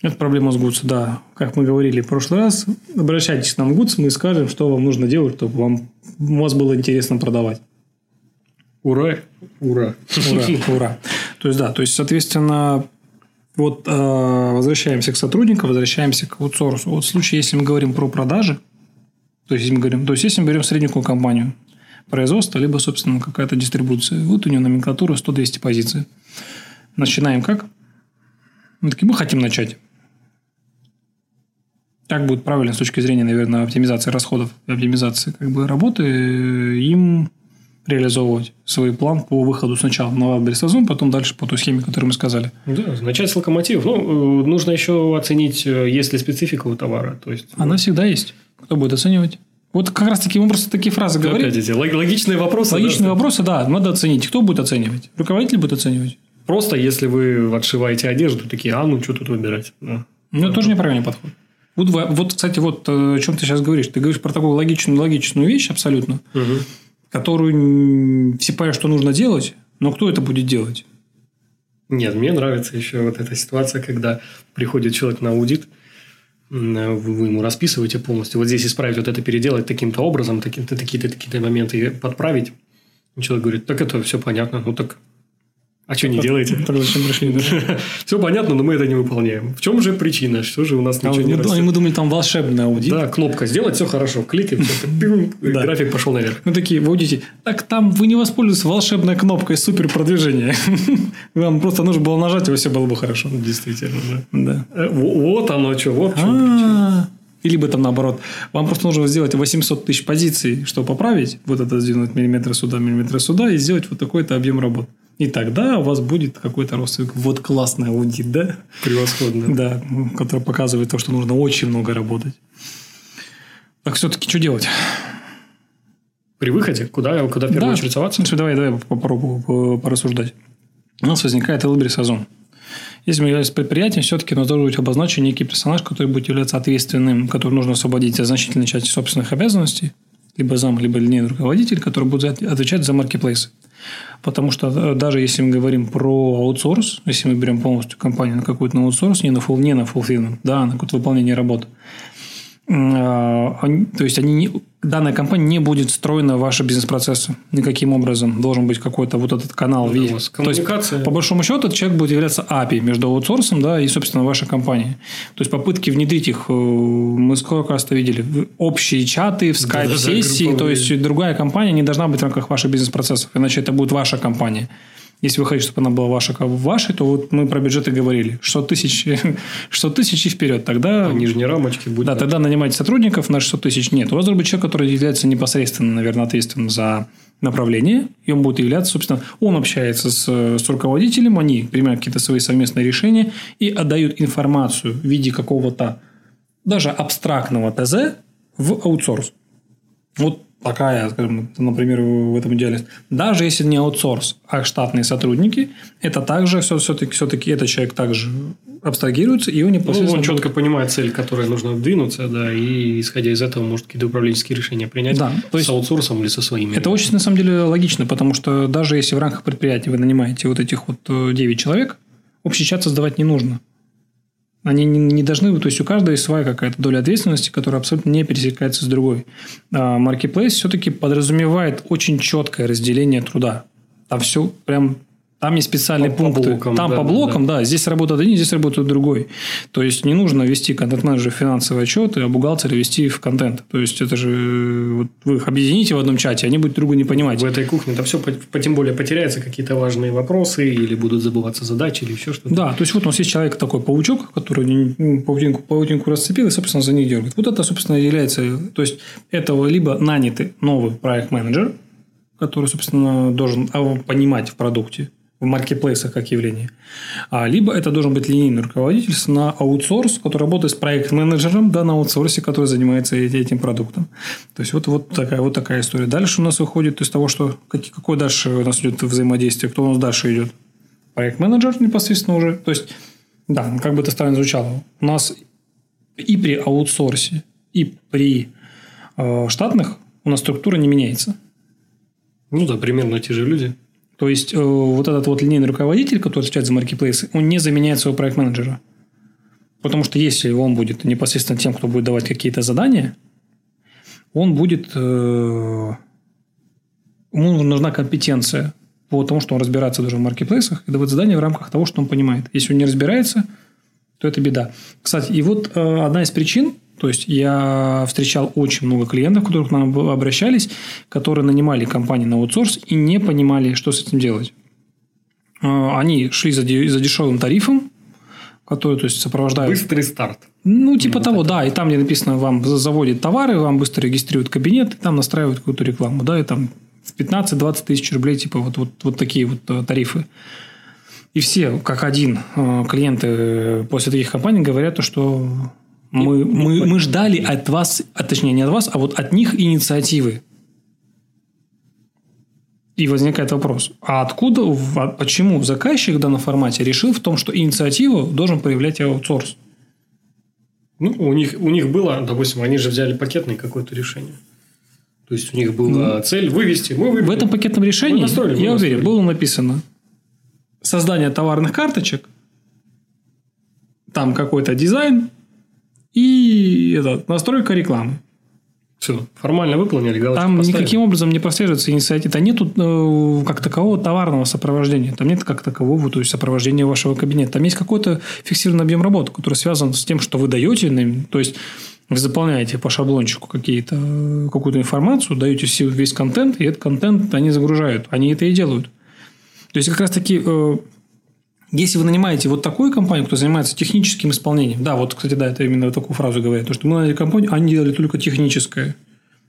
[SPEAKER 1] это проблема с ГУЦ, да. Как мы говорили в прошлый раз, обращайтесь к нам в ГУЦ, мы скажем, что вам нужно делать, чтобы вам, у вас было интересно продавать.
[SPEAKER 2] Ура! Ура!
[SPEAKER 1] Ура! <laughs> Ура! То есть, да, то есть, соответственно, вот э, возвращаемся к сотрудникам, возвращаемся к аутсорсу. Вот в случае, если мы говорим про продажи, то есть, если мы говорим, то есть, если мы берем среднюю компанию, производство, либо, собственно, какая-то дистрибуция. Вот у нее номенклатура 100-200 позиций. Начинаем как? Мы такие, мы хотим начать. Так будет правильно с точки зрения, наверное, оптимизации расходов и оптимизации как бы, работы э, им реализовывать свой план по выходу сначала на адрес потом дальше по той схеме, которую мы сказали.
[SPEAKER 2] Да, начать с локомотивов. Ну, э, нужно еще оценить, э, есть ли специфика у товара. То есть,
[SPEAKER 1] Она вот... всегда есть. Кто будет оценивать? Вот как раз таки мы просто такие фразы.
[SPEAKER 2] Опять эти логичные вопросы.
[SPEAKER 1] Логичные да? вопросы, да, надо оценить. Кто будет оценивать? Руководитель будет оценивать?
[SPEAKER 2] Просто если вы отшиваете одежду, такие, а ну что тут выбирать? Да.
[SPEAKER 1] Ну, это тоже неправильный подход. Вот, вот, кстати, вот э, о чем ты сейчас говоришь. Ты говоришь про такую логичную, логичную вещь абсолютно, угу. которую все понимают, что нужно делать, но кто это будет делать?
[SPEAKER 2] Нет, мне нравится еще вот эта ситуация, когда приходит человек на аудит, вы ему расписываете полностью. Вот здесь исправить вот это, переделать таким-то образом, такие-то такие-то такие моменты подправить. И человек говорит, так это все понятно. Ну, так а что не делаете? Зачем пришли? <laughs> Все понятно, но мы это не выполняем. В чем же причина? Что же у нас
[SPEAKER 1] ничего не растет? Мы думали, там волшебный аудит.
[SPEAKER 2] Да, кнопка сделать, все хорошо. Кликаем, <laughs> график пошел наверх.
[SPEAKER 1] Мы такие, в аудите, так там вы не воспользуетесь волшебной кнопкой супер продвижения. Вам <laughs> просто нужно было нажать, и все было бы хорошо.
[SPEAKER 2] Действительно, да. Э, вот оно что, вот
[SPEAKER 1] что. Или бы там наоборот. Вам просто нужно сделать 800 тысяч позиций, чтобы поправить, вот это сдвинуть миллиметры сюда, миллиметры сюда, и сделать вот такой-то объем работ. И тогда у вас будет какой-то родственник. Вот классный аудит, да?
[SPEAKER 2] Превосходно.
[SPEAKER 1] Да, который показывает то, что нужно очень много работать. Так все-таки что делать?
[SPEAKER 2] При выходе? Куда, куда в первую да. очередь соваться?
[SPEAKER 1] Ну, давай, давай попробую порассуждать. У нас возникает Элбери сезон. Если мы являемся предприятием, все-таки должен быть обозначен некий персонаж, который будет являться ответственным, который нужно освободить от значительной части собственных обязанностей, либо зам, либо линейный руководитель, который будет отвечать за маркетплейсы. Потому что э, даже если мы говорим про аутсорс, если мы берем полностью компанию на какой-то на аутсорс, не на, full, не на fulfillment, да, на какое-то выполнение работы, а, то есть они не, данная компания не будет встроена в ваши бизнес-процессы никаким образом. Должен быть какой-то вот этот канал. Ну, весь. То есть, по большому счету, этот человек будет являться API между аутсорсом да, и, собственно, вашей компанией. То есть, попытки внедрить их, э, мы сколько раз видели, общие чаты, в скайп-сессии. Да, да, то есть, другая компания не должна быть в рамках ваших бизнес-процессов, иначе это будет ваша компания. Если вы хотите, чтобы она была ваша, как вашей, то вот мы про бюджеты говорили. 600 тысяч, 600 <laughs> тысяч и вперед. Тогда...
[SPEAKER 2] А нижние рамочки
[SPEAKER 1] будет. Да, тогда нанимайте сотрудников на 600 тысяч. Нет. У вас должен быть человек, который является непосредственно, наверное, ответственным за направление, и он будет являться, собственно, он общается с, с руководителем, они принимают какие-то свои совместные решения и отдают информацию в виде какого-то даже абстрактного ТЗ в аутсорс. Вот такая, скажем, например, в этом идеале, даже если не аутсорс, а штатные сотрудники, это также все, все-таки, все-таки этот человек также абстрагируется, и он
[SPEAKER 2] непосредственно... Ну, он четко понимает цель, которой нужно двинуться, да, и исходя из этого может какие-то управленческие решения принять да, то есть с аутсорсом или со своими.
[SPEAKER 1] Это очень, на самом деле, логично, потому что даже если в рамках предприятия вы нанимаете вот этих вот 9 э, человек, общий чат создавать не нужно. Они не, не должны, то есть у каждого есть своя какая-то доля ответственности, которая абсолютно не пересекается с другой. Marketplace все-таки подразумевает очень четкое разделение труда. Там все прям Там есть специальные
[SPEAKER 2] по, пункты. По блокам,
[SPEAKER 1] Там
[SPEAKER 2] да,
[SPEAKER 1] по блокам, да, да. Здесь работает один, здесь работает другой. То есть не нужно вести контент-менеджер финансовый отчет, а бухгалтера вести в контент. То есть это же вот вы их объедините в одном чате, они будут друга не понимать.
[SPEAKER 2] В этой кухне это все по, тем более потеряются какие-то важные вопросы или будут забываться задачи или еще что-то.
[SPEAKER 1] Да, то есть вот у нас есть человек такой паучок, который ну, паутинку, паутинку расцепил и, собственно, за них дергает. Вот это, собственно, является... То есть этого либо нанятый новый проект-менеджер, который, собственно, должен понимать в продукте, в маркетплейсах как явление. А, либо это должен быть линейный руководитель на аутсорс, который работает с проект-менеджером да, на аутсорсе, который занимается этим продуктом. То есть, вот, вот, такая, вот такая история. Дальше у нас выходит из того, что какое дальше у нас идет взаимодействие, кто у нас дальше идет. Проект-менеджер непосредственно уже. То есть, да, как бы это странно звучало. У нас и при аутсорсе, и при э, штатных у нас структура не меняется.
[SPEAKER 2] Ну да, примерно те же люди.
[SPEAKER 1] То есть, э, вот этот вот линейный руководитель, который отвечает за маркетплейсы, он не заменяет своего проект-менеджера. Потому что если он будет непосредственно тем, кто будет давать какие-то задания, он будет... Э, ему нужна компетенция по тому, что он разбирается даже в маркетплейсах и давать задания в рамках того, что он понимает. Если он не разбирается, то это беда. Кстати, и вот э, одна из причин, то есть я встречал очень много клиентов, которые к нам обращались, которые нанимали компании на аутсорс и не понимали, что с этим делать. А, они шли за, за дешевым тарифом, который то есть, сопровождает...
[SPEAKER 2] Быстрый старт.
[SPEAKER 1] Ну, типа вот того, это. да. И там, где написано, вам заводят товары, вам быстро регистрируют кабинет, и там настраивают какую-то рекламу. Да, и там в 15-20 тысяч рублей, типа вот, вот, вот такие вот э, тарифы. И все, как один, э, клиенты после таких компаний говорят, то, что мы, мы, мы ждали от вас, а точнее не от вас, а вот от них инициативы. И возникает вопрос, а откуда, а почему заказчик в данном формате решил в том, что инициативу должен проявлять аутсорс?
[SPEAKER 2] Ну, у них, у них было, допустим, они же взяли пакетное какое-то решение. То есть, у них была ну, цель вывести. Мы вывели.
[SPEAKER 1] В этом пакетном решении, настроили, я уверен, было написано создание товарных карточек, там какой-то дизайн, и это, настройка рекламы.
[SPEAKER 2] Все, формально выполнили,
[SPEAKER 1] галочку Там поставили. никаким образом не прослеживается инициатива. Там нету э, как такового товарного сопровождения. Там нет как такового, то есть сопровождения вашего кабинета. Там есть какой-то фиксированный объем работы, который связан с тем, что вы даете. То есть, вы заполняете по шаблончику какие-то, какую-то информацию, даете весь контент, и этот контент они загружают. Они это и делают. То есть, как раз таки э, если вы нанимаете вот такую компанию, кто занимается техническим исполнением, да, вот, кстати, да, это именно такую фразу говорят, то, что мы наняли компанию, они делали только техническое.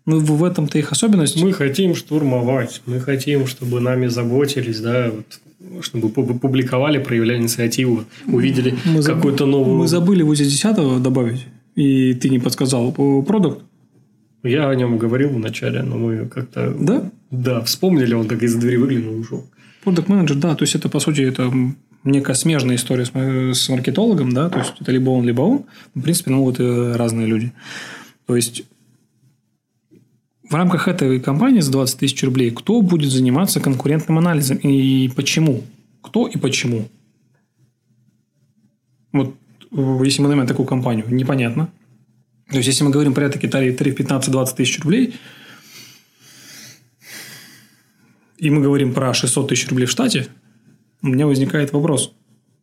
[SPEAKER 1] Ну, в этом-то их особенность.
[SPEAKER 2] Мы хотим штурмовать, мы хотим, чтобы нами заботились, да, вот, чтобы публиковали, проявляли инициативу, увидели мы какую-то новую...
[SPEAKER 1] Мы забыли вот здесь десятого добавить, и ты не подсказал продукт.
[SPEAKER 2] Я о нем говорил в начале, но мы как-то...
[SPEAKER 1] Да?
[SPEAKER 2] Да, вспомнили, он так из двери выглянул и ушел.
[SPEAKER 1] Продукт менеджер, да, то есть это по сути это некая смежная история с, с маркетологом, да, то есть это либо он, либо он. В принципе, ну вот и разные люди. То есть в рамках этой компании за 20 тысяч рублей кто будет заниматься конкурентным анализом и почему? Кто и почему? Вот если мы наймем такую компанию, непонятно. То есть, если мы говорим про это тариф 3, 15-20 тысяч рублей, и мы говорим про 600 тысяч рублей в штате, у меня возникает вопрос.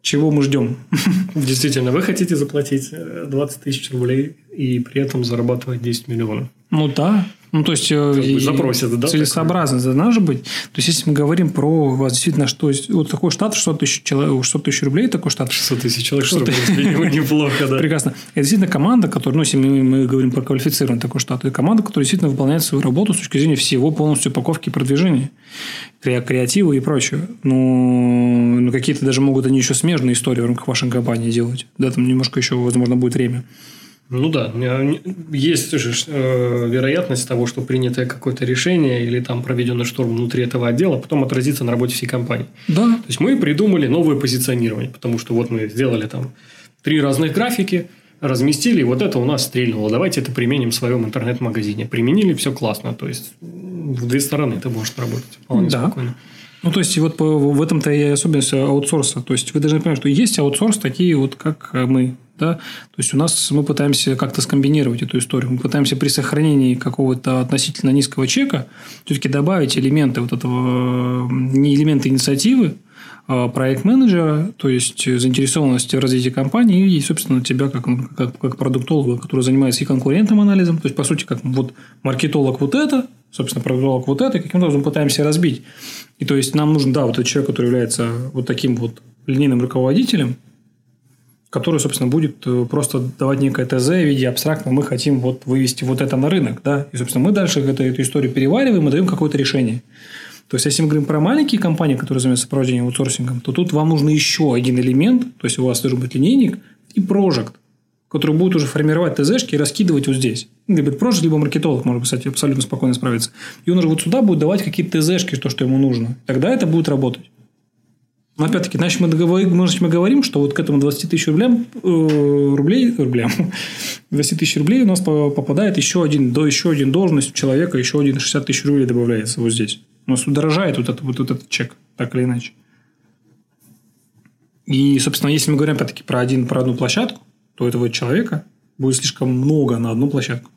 [SPEAKER 1] Чего мы ждем? <laughs>
[SPEAKER 2] Действительно, вы хотите заплатить 20 тысяч рублей и при этом зарабатывать 10 миллионов?
[SPEAKER 1] Ну да. Ну, то есть, э,
[SPEAKER 2] запросят, да?
[SPEAKER 1] Целесообразно это должно быть. То есть, если мы говорим про вас действительно, что вот такой штат 600 тысяч, человек, 600 тысяч рублей, такой штат.
[SPEAKER 2] 600 тысяч человек, 600 тысяч, неплохо, да.
[SPEAKER 1] Прекрасно. Это действительно команда, которая, ну, если мы, мы говорим про квалифицированный такой штат, это команда, которая действительно выполняет свою работу с точки зрения всего полностью упаковки и продвижения, креатива и прочего. Ну, ну, какие-то даже могут они еще смежные истории в рамках вашей компании делать. Да, там немножко еще, возможно, будет время.
[SPEAKER 2] Ну да, есть же э, вероятность того, что принятое какое-то решение или там проведенный шторм внутри этого отдела потом отразится на работе всей компании.
[SPEAKER 1] Да.
[SPEAKER 2] То есть мы придумали новое позиционирование, потому что вот мы сделали там три разных графики, разместили, и вот это у нас стрельнуло. Давайте это применим в своем интернет-магазине. Применили, все классно. То есть в две стороны это может работать вполне да. спокойно.
[SPEAKER 1] Ну, то есть, вот в этом-то и особенность аутсорса. То есть, вы должны понимать, что есть аутсорс такие вот, как мы. Да? То есть, у нас мы пытаемся как-то скомбинировать эту историю. Мы пытаемся при сохранении какого-то относительно низкого чека все-таки добавить элементы вот этого, не элементы инициативы, а, проект-менеджера, то есть заинтересованность в развитии компании и, собственно, тебя как, как, как продуктолога, который занимается и конкурентным анализом, то есть, по сути, как вот маркетолог вот это, собственно, продуктолог вот это, каким образом пытаемся разбить. И то есть, нам нужен, да, вот этот человек, который является вот таким вот линейным руководителем, который, собственно, будет э, просто давать некое ТЗ в виде абстрактно, мы хотим вот вывести вот это на рынок, да, и, собственно, мы дальше эту, эту историю перевариваем и даем какое-то решение. То есть, если мы говорим про маленькие компании, которые занимаются сопровождением аутсорсингом, то тут вам нужен еще один элемент, то есть, у вас должен быть линейник и прожект, который будет уже формировать ТЗшки и раскидывать вот здесь. Либо прожект, либо маркетолог может, кстати, абсолютно спокойно справиться. И он уже вот сюда будет давать какие-то ТЗшки, то, что ему нужно. Тогда это будет работать. Опять-таки, значит, мы, договорим, может, мы говорим, что вот к этому 20 тысяч рублям, э, рублей, рублям, <laughs> 20 тысяч рублей у нас попадает еще один, до еще один должность человека, еще один 60 тысяч рублей добавляется вот здесь. У нас удорожает вот, это, вот, этот чек, так или иначе. И, собственно, если мы говорим, опять-таки, про, один, про одну площадку, то у этого человека будет слишком много на одну площадку.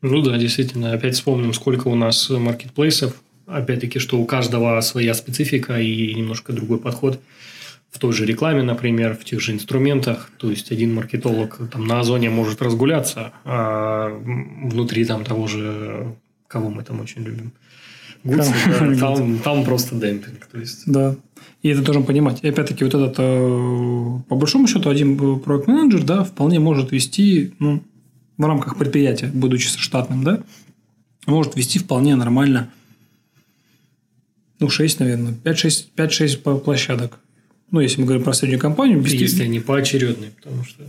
[SPEAKER 2] Ну да, действительно. Опять вспомним, сколько у нас маркетплейсов, опять-таки, что у каждого своя специфика и немножко другой подход в той же рекламе, например, в тех же инструментах. То есть, один маркетолог там, на Озоне может разгуляться, а внутри там того же, кого мы там очень любим, Гудси, да, там, там просто демпинг. То есть...
[SPEAKER 1] Да. И это должен понимать. И опять-таки, вот этот, э, по большому счету, один проект-менеджер, да, вполне может вести, ну, в рамках предприятия, будучи штатным, да, может вести вполне нормально ну, 6, наверное. 5-6 площадок. Ну, если мы говорим про среднюю компанию.
[SPEAKER 2] Без если они поочередные, потому что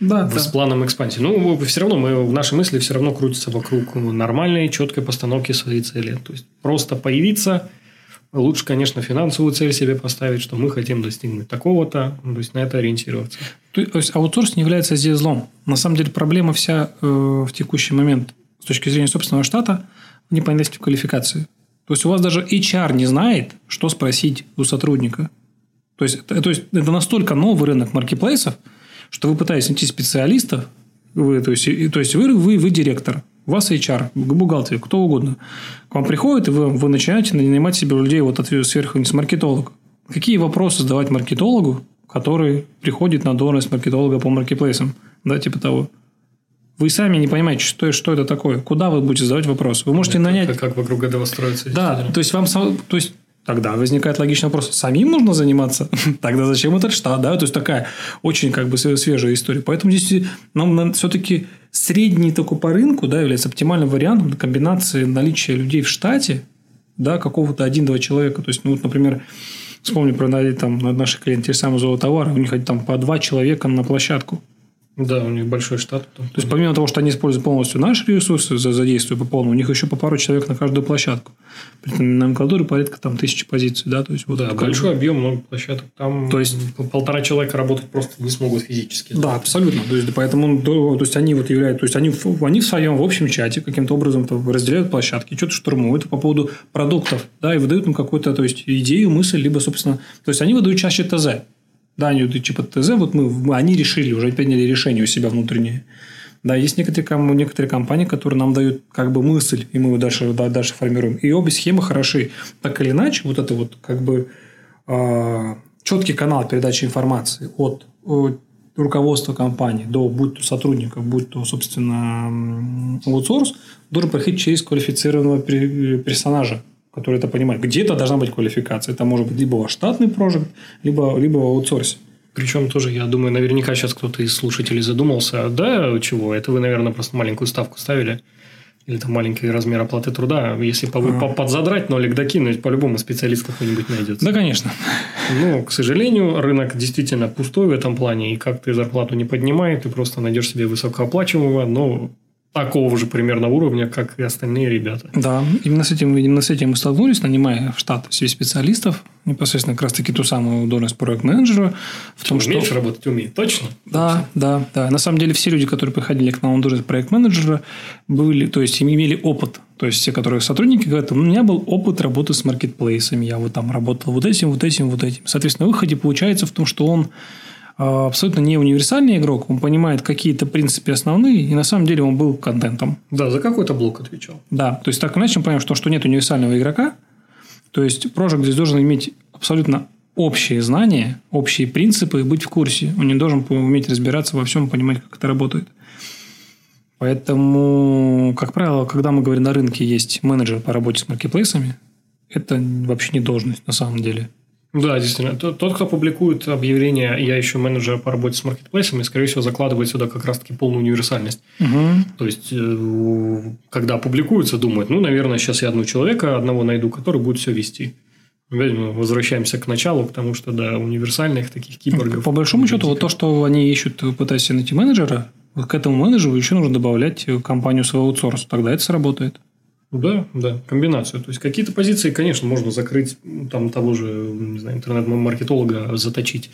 [SPEAKER 1] да,
[SPEAKER 2] с да. планом экспансии. Ну, все равно мы, в нашей мысли все равно крутится вокруг нормальной, четкой постановки своей цели. То есть, просто появиться, лучше, конечно, финансовую цель себе поставить, что мы хотим достигнуть такого-то, то есть, на это ориентироваться.
[SPEAKER 1] То, то есть, аутсорс не является здесь злом. На самом деле, проблема вся э, в текущий момент с точки зрения собственного штата в непонятности квалификации. То есть у вас даже HR не знает, что спросить у сотрудника. То есть, то есть это настолько новый рынок маркетплейсов, что вы пытаетесь найти специалистов, вы, то есть, то есть вы, вы, вы директор, у вас HR, бухгалтер, кто угодно. К вам приходит, и вы, вы начинаете нанимать себе людей вот от сверху, с маркетолога. Какие вопросы задавать маркетологу, который приходит на должность маркетолога по маркетплейсам? Да, типа того. Вы сами не понимаете, что, что это такое. Куда вы будете задавать вопрос? Вы можете
[SPEAKER 2] это
[SPEAKER 1] нанять...
[SPEAKER 2] Как, как вокруг этого строится
[SPEAKER 1] Да, то есть вам... То есть Тогда возникает логичный вопрос, самим нужно заниматься? <laughs> Тогда зачем этот штат? Да? То есть, такая очень как бы свежая история. Поэтому здесь нам все-таки средний такой по рынку да, является оптимальным вариантом комбинации наличия людей в штате, да, какого-то один-два человека. То есть, ну, вот, например, вспомню про там, наших клиентов, те самые золотовары, у них там по два человека на площадку.
[SPEAKER 2] Да, у них большой штат.
[SPEAKER 1] То есть, помимо того, что они используют полностью наши ресурсы, задействуя по полному, у них еще по пару человек на каждую площадку. При этом на номенклатуре порядка там тысячи позиций. Да, то есть,
[SPEAKER 2] вот да большой объем, много площадок. Там
[SPEAKER 1] то есть,
[SPEAKER 2] полтора человека работать просто не смогут физически.
[SPEAKER 1] Да, абсолютно. То есть, поэтому то есть, они вот являются, то есть, они, они в своем в общем чате каким-то образом разделяют площадки, что-то штурмуют по поводу продуктов, да, и выдают им какую-то то есть, идею, мысль, либо, собственно, то есть, они выдают чаще ТЗ. Да, они вот типа вот мы, они решили, уже приняли решение у себя внутреннее. Да, есть некоторые, некоторые компании, которые нам дают как бы мысль, и мы его дальше, да, дальше формируем. И обе схемы хороши. Так или иначе, вот это вот как бы э, четкий канал передачи информации от, от руководства компании до будь то сотрудников, будь то, собственно, аутсорс, должен проходить через квалифицированного персонажа, который это понимает. Где-то должна быть квалификация. Это может быть либо ваш штатный проект, либо, либо в аутсорсе.
[SPEAKER 2] Причем тоже, я думаю, наверняка сейчас кто-то из слушателей задумался, да, чего, это вы, наверное, просто маленькую ставку ставили, или там маленький размер оплаты труда. Если по, а. подзадрать нолик докинуть, по-любому специалист какой-нибудь найдется.
[SPEAKER 1] Да, конечно.
[SPEAKER 2] Ну, к сожалению, рынок действительно пустой в этом плане, и как ты зарплату не поднимает, ты просто найдешь себе высокооплачиваемого, но такого же примерно уровня, как и остальные ребята.
[SPEAKER 1] Да, именно с этим, именно с этим мы столкнулись, нанимая в штат себе специалистов, непосредственно как раз таки ту самую должность проект-менеджера.
[SPEAKER 2] В том, что... Умеешь работать, умеет, точно?
[SPEAKER 1] Да, да, да. На самом деле все люди, которые приходили к нам на должность проект-менеджера, были, то есть имели опыт. То есть те, которые сотрудники говорят, у меня был опыт работы с маркетплейсами, я вот там работал вот этим, вот этим, вот этим. Соответственно, в выходе получается в том, что он абсолютно не универсальный игрок, он понимает какие-то принципы основные, и на самом деле он был контентом.
[SPEAKER 2] Да, за какой-то блок отвечал.
[SPEAKER 1] Да, то есть так иначе мы понимаем, что, что нет универсального игрока, то есть Project здесь должен иметь абсолютно общие знания, общие принципы и быть в курсе. Он не должен уметь разбираться во всем, понимать, как это работает. Поэтому, как правило, когда мы говорим на рынке есть менеджер по работе с маркетплейсами, это вообще не должность на самом деле.
[SPEAKER 2] Да, действительно. Тот, кто публикует объявление «Я ищу менеджера по работе с маркетплейсами», скорее всего, закладывает сюда как раз-таки полную универсальность. Угу. То есть, э, когда публикуется, думает, ну, наверное, сейчас я одного человека, одного найду, который будет все вести. Мы возвращаемся к началу, к тому, что, да, универсальных таких киборгов.
[SPEAKER 1] По большому счету, вот то, что они ищут, пытаясь найти менеджера, вот к этому менеджеру еще нужно добавлять компанию своего аутсорса. Тогда это сработает.
[SPEAKER 2] Да, да, комбинацию. То есть, какие-то позиции, конечно, можно закрыть, там, того же, не знаю, интернет-маркетолога заточить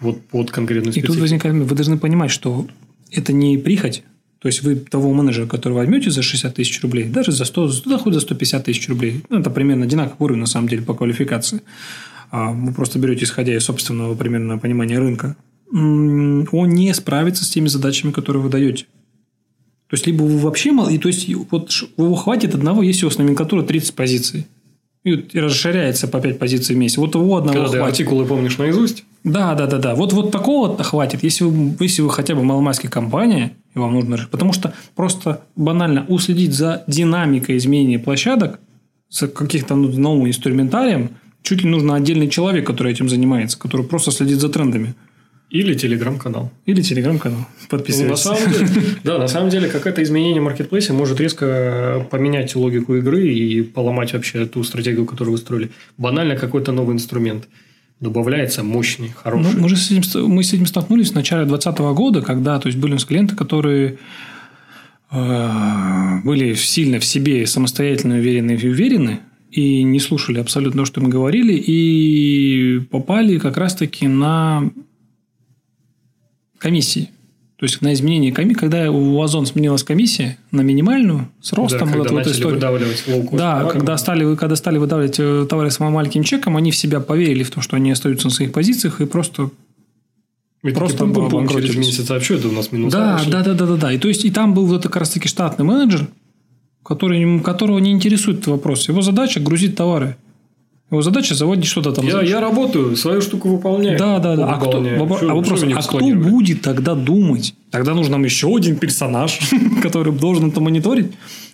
[SPEAKER 2] вот под конкретную
[SPEAKER 1] специфику. И тут возникает, вы должны понимать, что это не прихоть, то есть, вы того менеджера, который возьмете за 60 тысяч рублей, даже за 100, да хоть за 150 тысяч рублей, ну, это примерно одинаковый уровень, на самом деле, по квалификации. А вы просто берете, исходя из собственного примерно понимания рынка, он не справится с теми задачами, которые вы даете. То есть, либо вы вообще мало, и то есть, вот его хватит одного, если у вас номенклатура 30 позиций. И, и расширяется по 5 позиций в месяц. Вот его одного
[SPEAKER 2] Когда хватит. артикулы помнишь наизусть?
[SPEAKER 1] Да, да, да, да. Вот, вот такого-то хватит, если вы, если вы хотя бы маломайская компания, и вам нужно... Потому что просто банально уследить за динамикой изменения площадок с каких-то ну, новым инструментарием, чуть ли нужно отдельный человек, который этим занимается, который просто следит за трендами.
[SPEAKER 2] Или телеграм-канал.
[SPEAKER 1] Или телеграм-канал.
[SPEAKER 2] Подписывайтесь. Ну, на самом деле, <laughs> да, на самом деле, какое-то изменение в маркетплейсе может резко поменять логику игры и поломать вообще ту стратегию, которую вы строили. Банально какой-то новый инструмент добавляется мощный, хороший.
[SPEAKER 1] Ну, мы же с этим, мы с этим столкнулись в начале 2020 года, когда то есть, были у нас клиенты, которые э, были сильно в себе самостоятельно уверены и уверены, и не слушали абсолютно то, что мы говорили, и попали как раз-таки на комиссии. То есть на изменение комиссии, когда у Озон сменилась комиссия на минимальную с ростом,
[SPEAKER 2] да, вот эту историю. выдавливать
[SPEAKER 1] Да, товар, когда стали, когда стали выдавливать э, товары с маленьким чеком, они в себя поверили в то, что они остаются на своих позициях и просто
[SPEAKER 2] ведь просто пум -пум -пум, через месяц что это у нас минус.
[SPEAKER 1] Да, да, да, да, да, да. И то есть и там был вот как раз таки штатный менеджер, который, которого не интересует этот вопрос. Его задача грузить товары. Его задача заводить что-то там.
[SPEAKER 2] Я, я работаю, свою штуку выполняю.
[SPEAKER 1] Да, да, да. А, кто, что, а вопрос, а кто будет тогда думать? Тогда нужен нам еще один персонаж, <laughs> который должен это мониторить.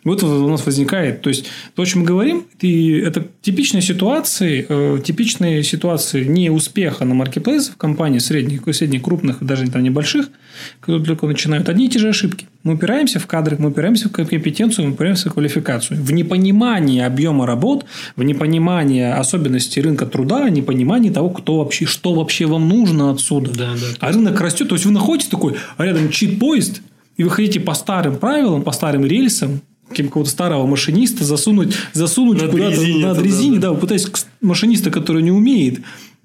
[SPEAKER 1] Вот у нас возникает. То есть, то, о чем мы говорим, это типичные ситуации, э, типичные ситуации неуспеха на маркетплейсах в компании средних, средних, крупных, даже там небольших, которые только начинают одни и те же ошибки. Мы упираемся в кадры, мы упираемся в компетенцию, мы упираемся в квалификацию. В непонимании объема работ, в непонимании особенностей рынка труда, непонимании того, кто вообще, что вообще вам нужно отсюда.
[SPEAKER 2] Да, да,
[SPEAKER 1] а рынок растет. То есть, вы находитесь такой, а рядом чит-поезд, и вы хотите по старым правилам, по старым рельсам, какого-то старого машиниста засунуть, засунуть
[SPEAKER 2] над куда-то резине,
[SPEAKER 1] над резине, да, да, пытаясь машиниста, который не умеет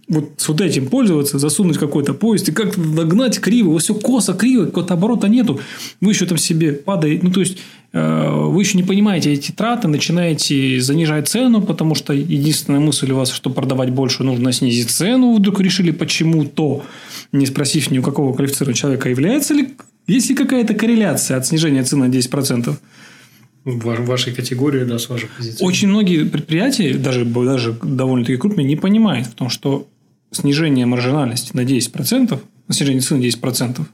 [SPEAKER 1] вот с вот этим пользоваться, засунуть какой-то поезд и как-то догнать криво, вот все косо, криво, какого-то оборота нету, вы еще там себе падаете, ну, то есть, э, вы еще не понимаете эти траты, начинаете занижать цену, потому что единственная мысль у вас, что продавать больше, нужно снизить цену, вдруг решили почему-то, не спросив ни у какого квалифицированного человека, является ли, есть ли какая-то корреляция от снижения цены на 10%.
[SPEAKER 2] В вашей категории, да, с вашей позиции.
[SPEAKER 1] Очень многие предприятия, даже, даже довольно-таки крупные, не понимают в том, что снижение маржинальности на 10%, снижение цены на 10%,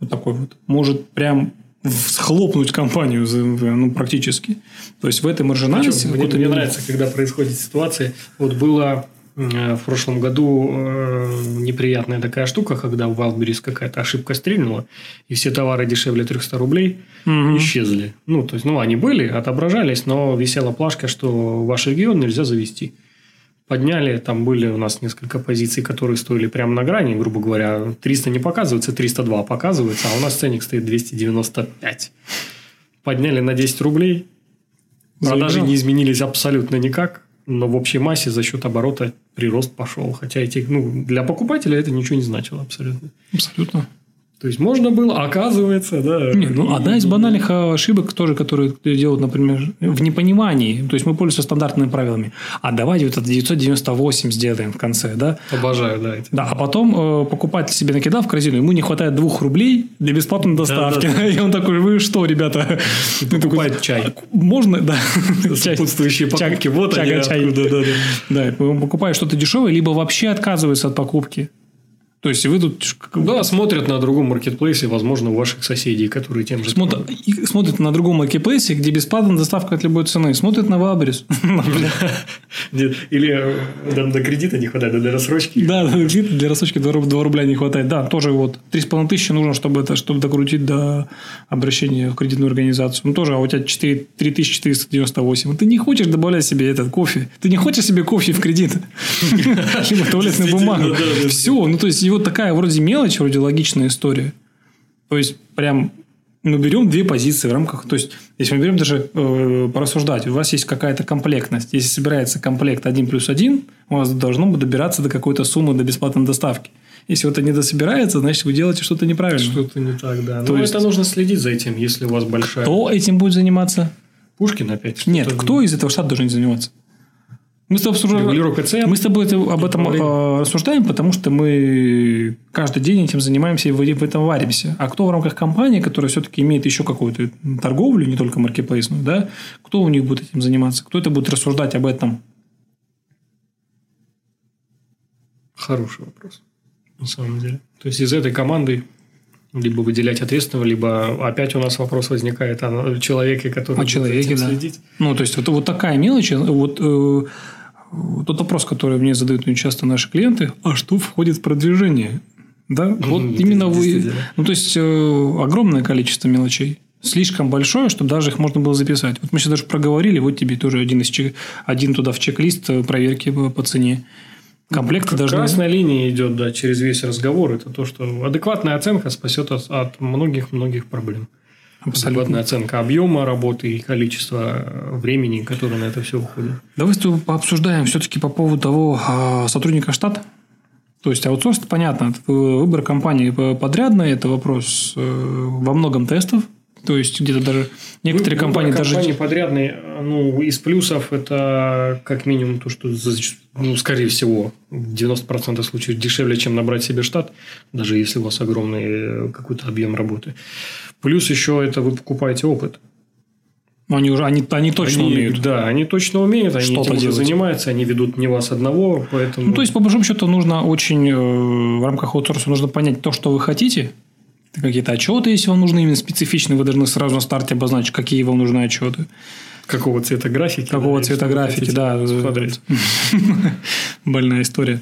[SPEAKER 1] вот такой вот, может прям схлопнуть компанию ну, практически. То есть, в этой маржинальности...
[SPEAKER 2] Причем, мне, мне нравится, когда происходит ситуация. Вот было в прошлом году э, неприятная такая штука, когда в Wildberries какая-то ошибка стрельнула, и все товары дешевле 300 рублей угу. исчезли. Ну, то есть, ну, они были, отображались, но висела плашка, что ваш регион нельзя завести. Подняли, там были у нас несколько позиций, которые стоили прямо на грани, грубо говоря, 300 не показывается, 302 показывается, а у нас ценник стоит 295. Подняли на 10 рублей, продажи не изменились абсолютно никак, но в общей массе за счет оборота прирост пошел. Хотя эти, ну, для покупателя это ничего не значило абсолютно.
[SPEAKER 1] Абсолютно.
[SPEAKER 2] То есть можно было, оказывается, да.
[SPEAKER 1] Не, ну, одна из банальных ошибок тоже, которые делают, например, в непонимании. То есть мы пользуемся стандартными правилами. А давайте вот это 998 сделаем в конце, да?
[SPEAKER 2] Обожаю, да. Эти.
[SPEAKER 1] Да, а потом э, покупатель себе накидал в корзину, ему не хватает двух рублей для бесплатной доставки. Да, да, да. <laughs> И он такой, вы что, ребята? <laughs>
[SPEAKER 2] Покупает чай.
[SPEAKER 1] Можно, <laughs> да.
[SPEAKER 2] Сопутствующие покупки. Вот
[SPEAKER 1] они. Да, да, да. Да, покупает что-то дешевое, либо вообще отказывается от покупки. То есть вы тут...
[SPEAKER 2] Да, смотрят на другом маркетплейсе, возможно, у ваших соседей, которые тем же...
[SPEAKER 1] Смотр... Смотрят на другом маркетплейсе, где бесплатная доставка от любой цены. Смотрят на Вабрис. <laughs>
[SPEAKER 2] Или до кредита не хватает, для рассрочки.
[SPEAKER 1] Да, для рассрочки 2 рубля не хватает. Да, тоже вот 3,5 тысячи нужно, чтобы это, чтобы докрутить до обращения в кредитную организацию. Ну, тоже, а у тебя 4, 3498. Ты не хочешь добавлять себе этот кофе. Ты не хочешь себе кофе в кредит. <laughs> Либо туалетную бумагу. Все, ну, то есть, и вот такая вроде мелочь, вроде логичная история. То есть, прям мы берем две позиции в рамках... То есть, если мы берем даже э, порассуждать, у вас есть какая-то комплектность. Если собирается комплект 1 плюс 1, у вас должно бы добираться до какой-то суммы до бесплатной доставки. Если вот это не дособирается, значит, вы делаете что-то неправильно.
[SPEAKER 2] Что-то не так, да. То Но есть... это нужно следить за этим, если у вас большая...
[SPEAKER 1] Кто этим будет заниматься?
[SPEAKER 2] Пушкин опять?
[SPEAKER 1] Нет, кто из этого штата должен заниматься? Мы с тобой, обсуждаем, мы с тобой об этом э, рассуждаем, потому что мы каждый день этим занимаемся и в этом варимся. А кто в рамках компании, которая все-таки имеет еще какую-то торговлю, не только маркетплейсную, да, кто у них будет этим заниматься? Кто это будет рассуждать об этом?
[SPEAKER 2] Хороший вопрос, на самом деле. То есть, из этой команды либо выделять ответственного, либо опять у нас вопрос возникает о человеке, который
[SPEAKER 1] о человеке, да. следить. Ну, то есть, вот, вот такая мелочь, вот э, тот вопрос, который мне задают очень часто наши клиенты, а что входит в продвижение? Да, вот именно вы... Ну, то есть, э, огромное количество мелочей. Слишком большое, чтобы даже их можно было записать. Вот мы сейчас даже проговорили, вот тебе тоже один, из, один туда в чек-лист э, проверки по, по цене. Комплекты
[SPEAKER 2] ну, должны... Красная линия идет да, через весь разговор. Это то, что адекватная оценка спасет от многих-многих проблем. Абсолютно. Адекватная оценка объема работы и количества э, времени, которое на это все уходит.
[SPEAKER 1] Давай с тобой пообсуждаем все-таки по поводу того а, сотрудника штата. То есть аутсорс, понятно, выбор компании подрядной – это вопрос э, во многом тестов, то есть где-то даже некоторые Выбор компании даже
[SPEAKER 2] компании подрядные, ну из плюсов это как минимум то, что ну, скорее всего в 90% случаев дешевле, чем набрать себе штат, даже если у вас огромный э, какой-то объем работы. Плюс еще это вы покупаете опыт.
[SPEAKER 1] Они уже они, они точно
[SPEAKER 2] они,
[SPEAKER 1] умеют.
[SPEAKER 2] Да, они точно умеют, они что-то этим занимаются, они ведут не вас одного, поэтому.
[SPEAKER 1] Ну, то есть, по большому счету, нужно очень э, в рамках аутсорса нужно понять то, что вы хотите. Какие-то отчеты, если вам нужны именно специфичные, вы должны сразу на старте обозначить, какие вам нужны отчеты.
[SPEAKER 2] Какого цвета графики?
[SPEAKER 1] Какого цвета графики, да. <laughs> Больная история.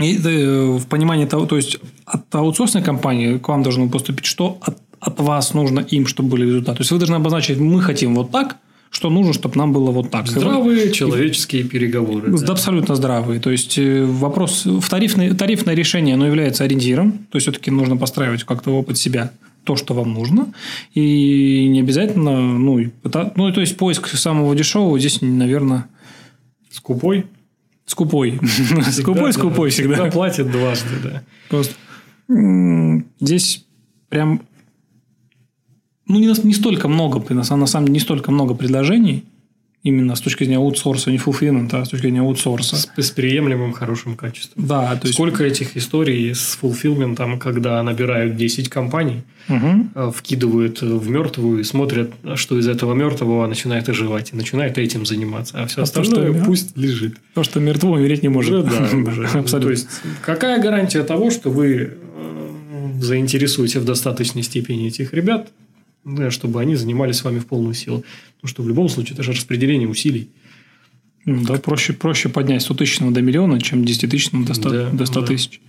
[SPEAKER 1] И э, в понимании того, то есть от аутсорсной компании к вам должно поступить, что от от вас нужно им, чтобы были результаты. То есть вы должны обозначить, мы хотим вот так, что нужно, чтобы нам было вот так.
[SPEAKER 2] Здравые и, человеческие переговоры.
[SPEAKER 1] Да. Абсолютно здравые. То есть э, вопрос в тарифное, тарифное решение, оно является ориентиром. То есть все-таки нужно постраивать как-то опыт себя то, что вам нужно. И не обязательно, ну, это, ну, то есть поиск самого дешевого здесь, наверное...
[SPEAKER 2] Скупой?
[SPEAKER 1] Скупой. <laughs> Скупой, скупой всегда.
[SPEAKER 2] Всегда платит дважды, да.
[SPEAKER 1] Просто здесь прям ну, не, не столько много, на самом деле, не столько много предложений, именно с точки зрения аутсорса, не fulfillment, а с точки зрения аутсорса.
[SPEAKER 2] С, с приемлемым хорошим качеством.
[SPEAKER 1] Да.
[SPEAKER 2] То есть... Сколько этих историй с fulfillment, когда набирают 10 компаний, угу. вкидывают в мертвую и смотрят, что из этого мертвого начинает оживать и начинает этим заниматься. А все а остальное то, что, пусть лежит.
[SPEAKER 1] То, что мертво умереть не может.
[SPEAKER 2] Да, <laughs> да, Абсолютно. То есть, какая гарантия того, что вы э, заинтересуете в достаточной степени этих ребят, да, чтобы они занимались с вами в полную силу. Потому что в любом случае это же распределение усилий.
[SPEAKER 1] Да, проще, проще поднять 100 тысяч до миллиона, чем 10 тысяч до 100, да, до 100 да. тысяч.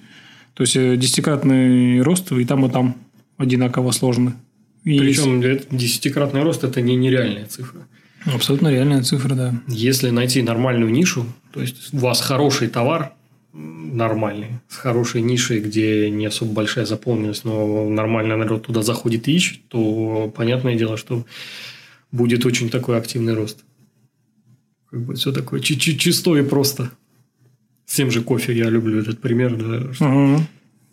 [SPEAKER 1] То есть, э, десятикратный рост и там, и там одинаково сложно.
[SPEAKER 2] И Причем есть... десятикратный рост – это не нереальная цифра.
[SPEAKER 1] Абсолютно реальная цифра, да.
[SPEAKER 2] Если найти нормальную нишу, то есть у вас хороший товар, нормальный, с хорошей нишей, где не особо большая заполненность, но нормально народ туда заходит и ищет, то понятное дело, что будет очень такой активный рост. Как бы все такое чисто и просто. С тем же кофе я люблю этот пример. Да, что... угу.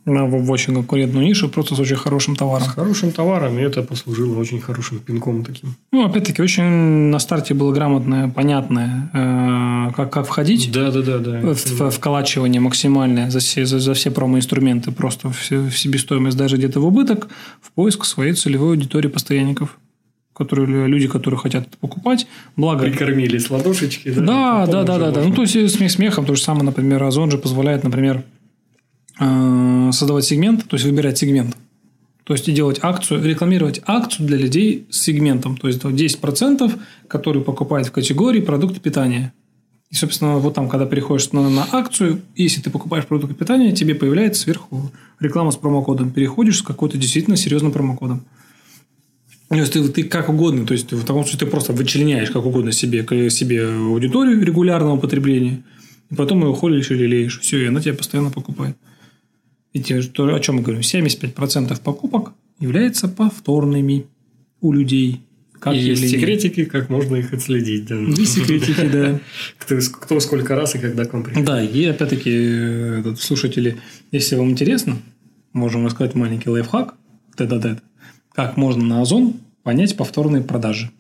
[SPEAKER 1] В, в очень конкурентную нишу, просто с очень хорошим товаром.
[SPEAKER 2] С хорошим товаром, и это послужило очень хорошим пинком таким.
[SPEAKER 1] Ну, опять-таки, очень на старте было грамотное, понятное, э, как, как входить.
[SPEAKER 2] Да, да, да, да.
[SPEAKER 1] В, в, вколачивание максимальное за все, за, за все промо-инструменты, просто все, в себестоимость, даже где-то в убыток, в поиск своей целевой аудитории постоянников которые люди, которые хотят это покупать. Благо...
[SPEAKER 2] Прикормили с ладошечки.
[SPEAKER 1] Да, да, да, да, да. Ну, то есть, смех смехом. То же самое, например, Озон же позволяет, например, э, создавать сегмент, то есть, выбирать сегмент. То есть, и делать акцию, рекламировать акцию для людей с сегментом. То есть, 10%, которые покупают в категории продукты питания. И, собственно, вот там, когда переходишь на, на акцию, если ты покупаешь продукты питания, тебе появляется сверху реклама с промокодом. Переходишь с какой-то действительно серьезным промокодом. То есть ты, ты как угодно, то есть в таком случае ты просто вычленяешь как угодно себе, себе аудиторию регулярного потребления, и потом ее холишь или леешь. Все, и она тебя постоянно покупает. Те, что, о чем мы говорим? 75% покупок являются повторными у людей.
[SPEAKER 2] Как и есть секретики, как можно их отследить. Да.
[SPEAKER 1] Есть секретики, да. <laughs>
[SPEAKER 2] Кто, кто сколько раз и когда к вам приходит.
[SPEAKER 1] Да, и опять-таки, э, слушатели, если вам интересно, можем рассказать маленький лайфхак, тет-а-тет как можно на Озон понять повторные продажи.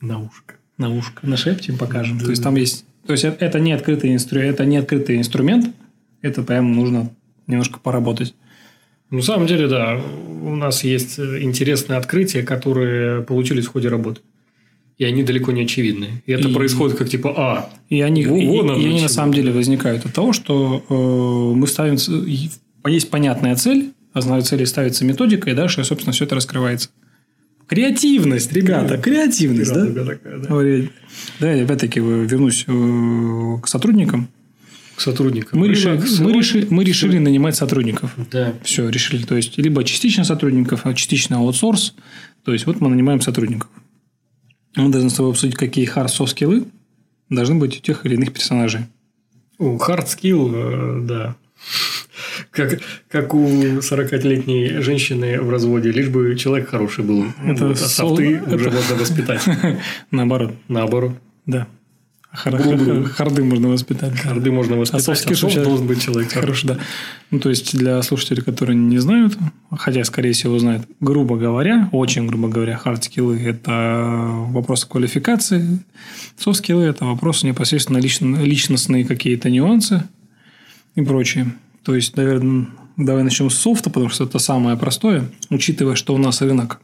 [SPEAKER 2] На ушко.
[SPEAKER 1] На ушко. На шепте покажем. Да. То есть, там есть... То есть, это не открытый инструмент, это не открытый инструмент, это прям нужно немножко поработать.
[SPEAKER 2] На самом деле, да, у нас есть интересные открытия, которые получились в ходе работы. И они далеко не очевидны. И это и, происходит как типа, а,
[SPEAKER 1] и они, и, вон и, и они на самом деле возникают от того, что э, мы ставим, есть понятная цель, основной цели ставится методика, и дальше, собственно, все это раскрывается. Креативность, ребята, креативность, да? Такая, да? Да, опять-таки вернусь э, к сотрудникам.
[SPEAKER 2] К сотрудникам.
[SPEAKER 1] Мы, решили, мы, решили, мы решили нанимать сотрудников.
[SPEAKER 2] Да.
[SPEAKER 1] Все, решили. То есть, либо частично сотрудников, а частично аутсорс. То есть, вот мы нанимаем сотрудников. Мы должны с тобой обсудить, какие hard soft скиллы должны быть у тех или иных персонажей.
[SPEAKER 2] Hard skill, э, да как, как у 40-летней женщины в разводе, лишь бы человек хороший был. Это вот, а софты это... уже можно воспитать. <laughs>
[SPEAKER 1] Наоборот.
[SPEAKER 2] Наоборот.
[SPEAKER 1] Да. Харды можно воспитать.
[SPEAKER 2] Харды можно воспитать. А
[SPEAKER 1] софт должен быть человек. Хороший, да. Ну, то есть, для слушателей, которые не знают, хотя, скорее всего, знают, грубо говоря, очень грубо говоря, хард-скиллы – это вопросы квалификации, софт-скиллы – это вопросы непосредственно личностные какие-то нюансы и прочее. То есть, наверное, давай начнем с софта, потому что это самое простое, учитывая, что у нас рынок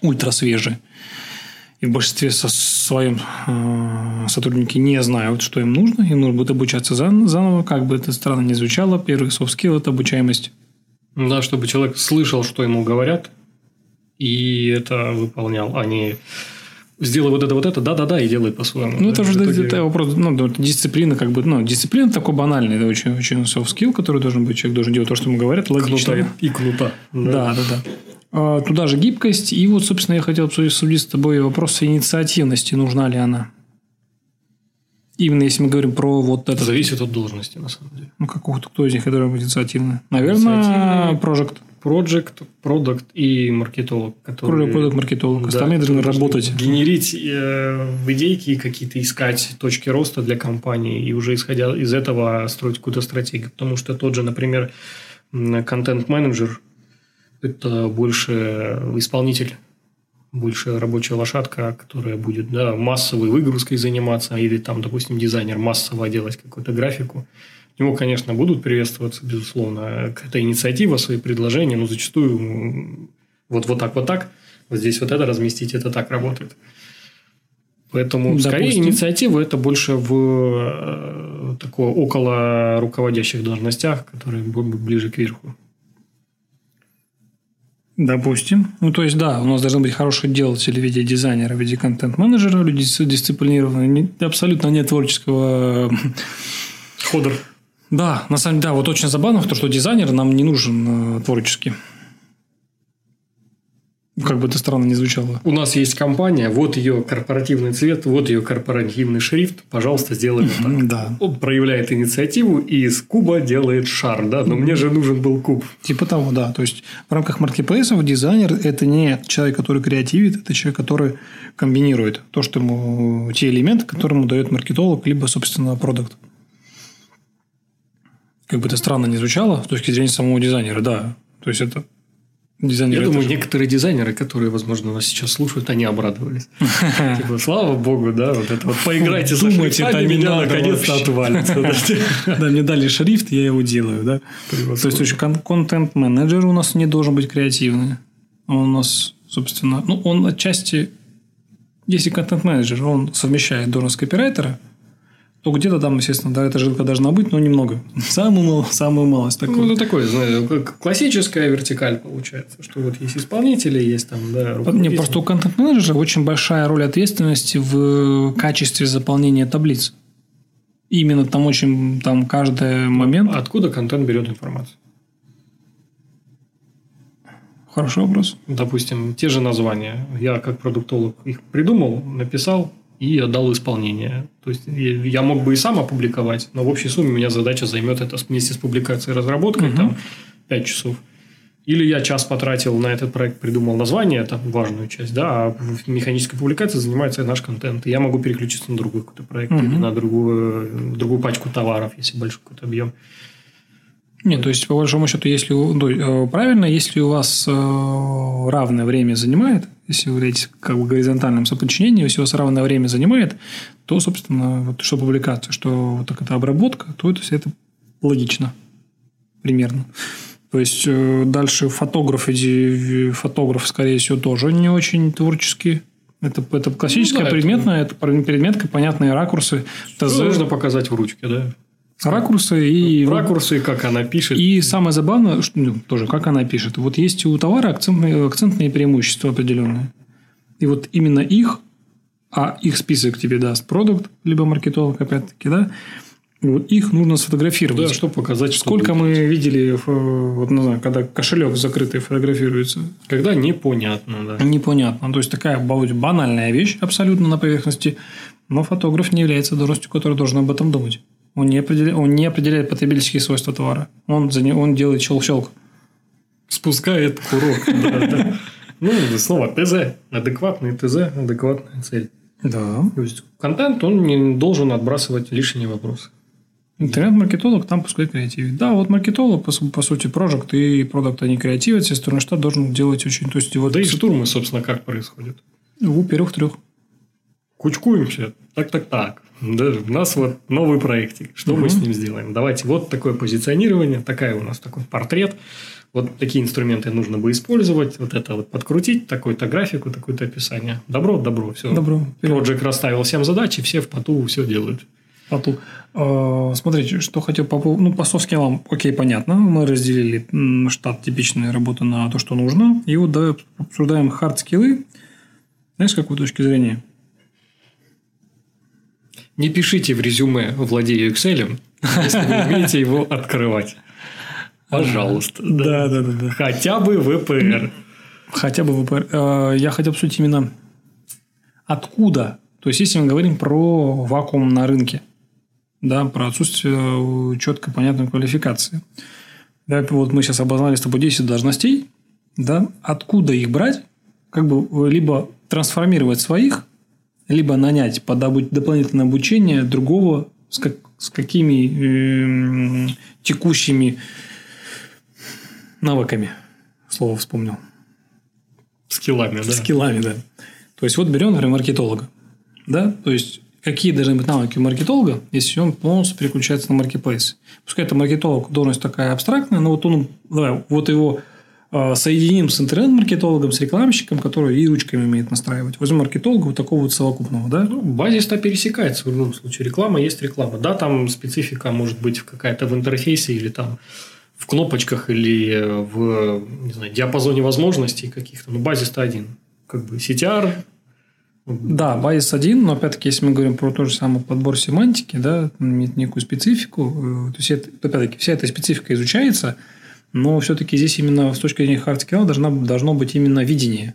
[SPEAKER 1] ультра свежий. И в большинстве со своем э, сотрудники не знают, что им нужно. Им нужно будет обучаться заново, как бы это странно ни звучало. Первый soft skill – это обучаемость.
[SPEAKER 2] Да, чтобы человек слышал, что ему говорят, и это выполнял, а не сделай вот это, вот это, да-да-да, и делай по-своему.
[SPEAKER 1] Ну, да, это уже итоге... это вопрос, ну, дисциплина, как бы, ну, дисциплина такой банальный, это очень, очень soft skill, который должен быть, человек должен делать то, что ему говорят, логично.
[SPEAKER 2] Кнута и кнута.
[SPEAKER 1] Да, да, да. А, туда же гибкость, и вот, собственно, я хотел обсудить с тобой вопрос инициативности, нужна ли она. Именно если мы говорим про вот это.
[SPEAKER 2] Зависит от должности, на самом деле.
[SPEAKER 1] Ну, какого-то, кто из них быть инициативный? Наверное, Project.
[SPEAKER 2] Project, продукт и маркетолог.
[SPEAKER 1] Который, продукт, маркетолог. Остальные да, должны работать.
[SPEAKER 2] Генерить э, идейки какие-то, искать точки роста для компании и уже исходя из этого строить какую-то стратегию. Потому что тот же, например, контент-менеджер – это больше исполнитель больше рабочая лошадка, которая будет да, массовой выгрузкой заниматься, или там, допустим, дизайнер массово делать какую-то графику. Его, конечно, будут приветствоваться, безусловно, какая-то инициатива, свои предложения, но зачастую вот, вот так, вот так, вот здесь вот это разместить, это так работает. Поэтому, Допустим. скорее, инициатива это больше в э, такого около руководящих должностях, которые ближе к верху.
[SPEAKER 1] Допустим. Ну, то есть, да, у нас должны быть хорошие делатели в виде дизайнера, в виде контент-менеджера, люди дисциплинированные, абсолютно нет творческого
[SPEAKER 2] ходор.
[SPEAKER 1] Да, на самом деле, да, вот очень забавно, то, что дизайнер нам не нужен э, творчески. Как бы это странно не звучало.
[SPEAKER 2] У нас есть компания, вот ее корпоративный цвет, вот ее корпоративный шрифт. Пожалуйста, сделай вот так.
[SPEAKER 1] Да.
[SPEAKER 2] Он проявляет инициативу и из куба делает шар, да, но мне же нужен был куб.
[SPEAKER 1] Типа того, да. То есть в рамках маркетплейсов дизайнер – это не человек, который креативит, это человек, который комбинирует то, что ему те элементы, которые ему дает маркетолог, либо, собственно, продукт. Как бы это странно не звучало, с точки зрения самого дизайнера, да. То есть это
[SPEAKER 2] Дизайнеры Я думаю, некоторые дизайнеры, которые, возможно, нас сейчас слушают, они обрадовались. <laughs> Типа, слава богу, да, вот это вот поиграйте со шрифтами, меня наконец-то отвалится. <laughs>
[SPEAKER 1] Да, мне дали шрифт, я его делаю, да. То есть, контент-менеджер у нас не должен быть креативный. Он у нас, собственно, ну, он отчасти, если контент-менеджер, он совмещает должность копирайтера – то где-то там, естественно, да, эта жилка должна быть, но немного. <laughs> Самую, мало, самую малость.
[SPEAKER 2] Такую. Ну, это такое, знаю, классическая вертикаль получается, что вот есть исполнители, есть там, да,
[SPEAKER 1] Не, просто у контент-менеджера очень большая роль ответственности в качестве заполнения таблиц. Именно там очень, там каждый момент...
[SPEAKER 2] Откуда контент берет информацию?
[SPEAKER 1] Хороший вопрос.
[SPEAKER 2] Допустим, те же названия. Я как продуктолог их придумал, написал, и отдал исполнение. То есть я мог бы и сам опубликовать, но в общей сумме у меня задача займет это вместе с публикацией и разработкой угу. там 5 часов. Или я час потратил на этот проект, придумал название, это важную часть, да, а в механической публикации занимается наш контент. И я могу переключиться на другой какой-то проект угу. или на другую, другую пачку товаров, если большой какой-то объем.
[SPEAKER 1] Нет, то есть, по большому счету, если ну, э, правильно, если у вас э, равное время занимает, если вы говорите как бы горизонтальном соподчинении, если у вас равное время занимает, то, собственно, вот что публикация, что вот так это обработка, то это все это логично. Примерно. То есть, э, дальше фотограф, фотограф, скорее всего, тоже не очень творческий. Это, это классическая ну, да, предметная, это... это предметка, понятные ракурсы.
[SPEAKER 2] ТЗ. нужно показать в ручке, да?
[SPEAKER 1] Ракурсы и...
[SPEAKER 2] Ракурсы, как она пишет.
[SPEAKER 1] И самое забавное, что, ну, тоже, как она пишет. Вот есть у товара акцентные, акцентные преимущества определенные. И вот именно их, а их список тебе даст продукт, либо маркетолог, опять-таки, да, вот их нужно сфотографировать.
[SPEAKER 2] Да, чтобы показать,
[SPEAKER 1] Сколько что мы видели, вот, не знаю, когда кошелек закрытый фотографируется.
[SPEAKER 2] Когда непонятно, да.
[SPEAKER 1] Непонятно. То есть, такая банальная вещь абсолютно на поверхности. Но фотограф не является должностью, которая должна об этом думать. Он не определяет, он не определяет потребительские свойства товара. Он, за не, он делает щелк-щелк.
[SPEAKER 2] Спускает курок. <laughs> Ну, снова ТЗ. Адекватный ТЗ, адекватная цель.
[SPEAKER 1] Да.
[SPEAKER 2] То есть, контент, он не должен отбрасывать лишние вопросы.
[SPEAKER 1] Интернет-маркетолог там пускай креативит. Да, вот маркетолог, по, по сути, прожект и продукт, они креативят, все стороны штат должен делать очень... То есть,
[SPEAKER 2] вот да и штурмы, собственно, как происходят?
[SPEAKER 1] У первых трех.
[SPEAKER 2] Кучкуемся. Так, так, так. Да, у нас вот новый проектик. Что угу. мы с ним сделаем? Давайте вот такое позиционирование, такая у нас такой портрет. Вот такие инструменты нужно бы использовать. Вот это вот подкрутить, такую-то графику, такое-то описание. Добро, добро, все.
[SPEAKER 1] Добро.
[SPEAKER 2] Проджект расставил всем задачи, все в поту все делают.
[SPEAKER 1] Поту. А, смотрите, что хотел по поводу... Ну, по софт-скиллам, окей, понятно. Мы разделили штат типичной работы на то, что нужно. И вот давай обсуждаем хард-скиллы. Знаешь, с какой точки зрения?
[SPEAKER 2] Не пишите в резюме «владею Excel», если вы умеете его открывать. Пожалуйста.
[SPEAKER 1] Да, да, да. да.
[SPEAKER 2] Хотя бы ВПР.
[SPEAKER 1] Хотя бы ВПР. Э, я хотел обсудить именно откуда. То есть, если мы говорим про вакуум на рынке, да, про отсутствие четкой понятной квалификации. Да, вот мы сейчас обозначили с тобой 10 должностей. Да, откуда их брать? Как бы либо трансформировать своих либо нанять под дополнительное обучение другого с, как, с какими э, текущими навыками. Слово вспомнил.
[SPEAKER 2] Скиллами, да.
[SPEAKER 1] Скиллами, да. То есть, вот берем, например, маркетолога. Да? То есть, какие должны быть навыки у маркетолога, если он полностью переключается на маркетплейс. Пускай это маркетолог, должность такая абстрактная, но вот он, давай, вот его соединим с интернет-маркетологом, с рекламщиком, который и ручками умеет настраивать. Возьмем маркетолога вот такого вот совокупного, да?
[SPEAKER 2] Ну, базис-то пересекается в любом случае. Реклама есть реклама. Да, там специфика может быть какая-то в интерфейсе или там в кнопочках или в не знаю, диапазоне возможностей каких-то. Но базис-то один. Как бы CTR,
[SPEAKER 1] да, базис один, но опять-таки, если мы говорим про тот же самый подбор семантики, да, имеет некую специфику, э, то есть, это, опять-таки, вся эта специфика изучается – но все-таки здесь именно с точки зрения хардскилла должна, должно быть именно видение.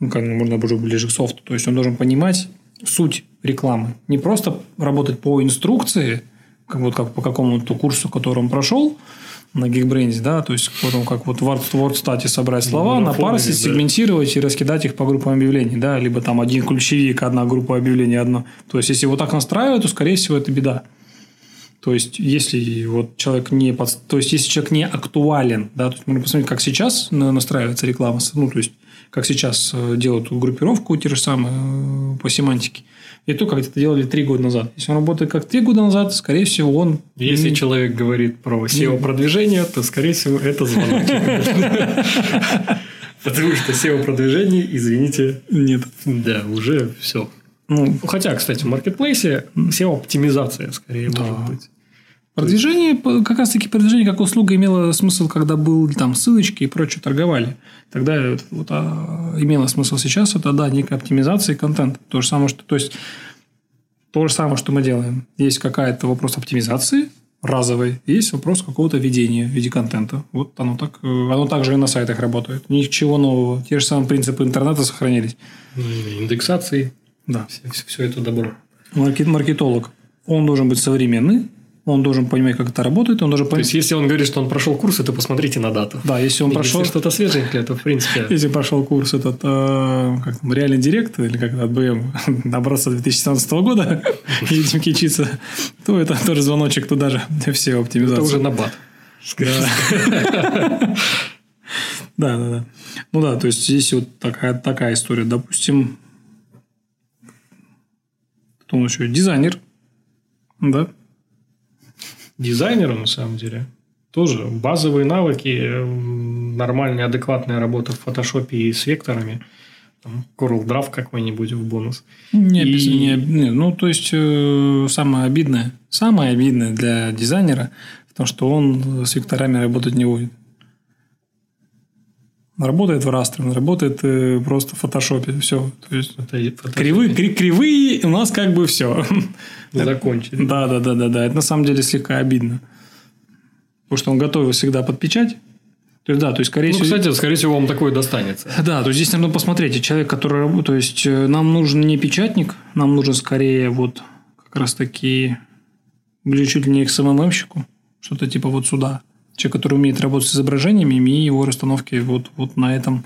[SPEAKER 1] Ну, как можно уже ближе к софту. То есть, он должен понимать суть рекламы. Не просто работать по инструкции, как, вот, как по какому-то курсу, который он прошел на GeekBrains, да, то есть потом как вот в Wordstat собрать слова, ну, напарсить, да. сегментировать и раскидать их по группам объявлений, да, либо там один ключевик, одна группа объявлений, одно. То есть, если вот так настраивать, то, скорее всего, это беда. То есть, если вот человек не под... то есть, если человек не актуален, да, то есть можно посмотреть, как сейчас настраивается реклама, ну, то есть, как сейчас э, делают группировку те же самые э, по семантике, и то, как это делали три года назад. Если он работает как три года назад, скорее всего, он...
[SPEAKER 2] Если не... человек говорит про SEO-продвижение, то, скорее всего, это звоночек. <laughs> Потому что SEO-продвижение, извините...
[SPEAKER 1] Нет.
[SPEAKER 2] Да, уже все. Ну, хотя, кстати, в маркетплейсе SEO-оптимизация скорее может быть.
[SPEAKER 1] Продвижение, как раз таки продвижение как услуга имело смысл, когда был там ссылочки и прочее торговали. Тогда вот, а, имело смысл сейчас, это да, некая оптимизация контента. То же самое, что, то есть, то же самое, что мы делаем. Есть какая-то вопрос оптимизации разовой, есть вопрос какого-то ведения в виде контента. Вот оно так, э, оно также и на сайтах работает. Ничего нового. Те же самые принципы интернета сохранились.
[SPEAKER 2] Индексации.
[SPEAKER 1] Да.
[SPEAKER 2] Все, все это добро.
[SPEAKER 1] Маркет, маркетолог. Он должен быть современный, он должен понимать, как это работает, он должен
[SPEAKER 2] понять... То есть, если он говорит, что он прошел курсы, то посмотрите на дату.
[SPEAKER 1] Да, если он
[SPEAKER 2] и
[SPEAKER 1] прошел...
[SPEAKER 2] Если что-то свеженькое, то, в принципе... <laughs>
[SPEAKER 1] Если прошел курс этот, э, как там, реальный директ, или как от БМ, образца 2017 года, <laughs> и этим кичиться, то это тоже звоночек туда же, все оптимизации.
[SPEAKER 2] Это уже на бат. <laughs>
[SPEAKER 1] Да, да, да. Ну да, то есть, здесь вот такая, такая история. Допустим, кто он еще? Дизайнер. Да
[SPEAKER 2] дизайнеру, на самом деле, тоже базовые навыки, нормальная, адекватная работа в фотошопе и с векторами. Там, Coral Draw какой-нибудь в бонус.
[SPEAKER 1] Не, и... не, не, ну, то есть, э, самое обидное, самое обидное для дизайнера в том, что он с векторами работать не будет. Работает в растре, работает э, просто в фотошопе. Все. То есть, кривые, кривые у нас как бы все.
[SPEAKER 2] Закончили.
[SPEAKER 1] Да, да, да, да, да. Это на самом деле слегка обидно. Потому что он готовый всегда под печать. То есть, да, то есть, скорее
[SPEAKER 2] ну, всего... кстати, скорее всего, вам такое достанется.
[SPEAKER 1] Да, то есть, здесь нужно посмотреть. Человек, который работает... То есть, э, нам нужен не печатник, нам нужен скорее вот как раз таки ближе чуть ли не к СММщику. Что-то типа вот сюда. Человек, который умеет работать с изображениями и его расстановки вот, вот на этом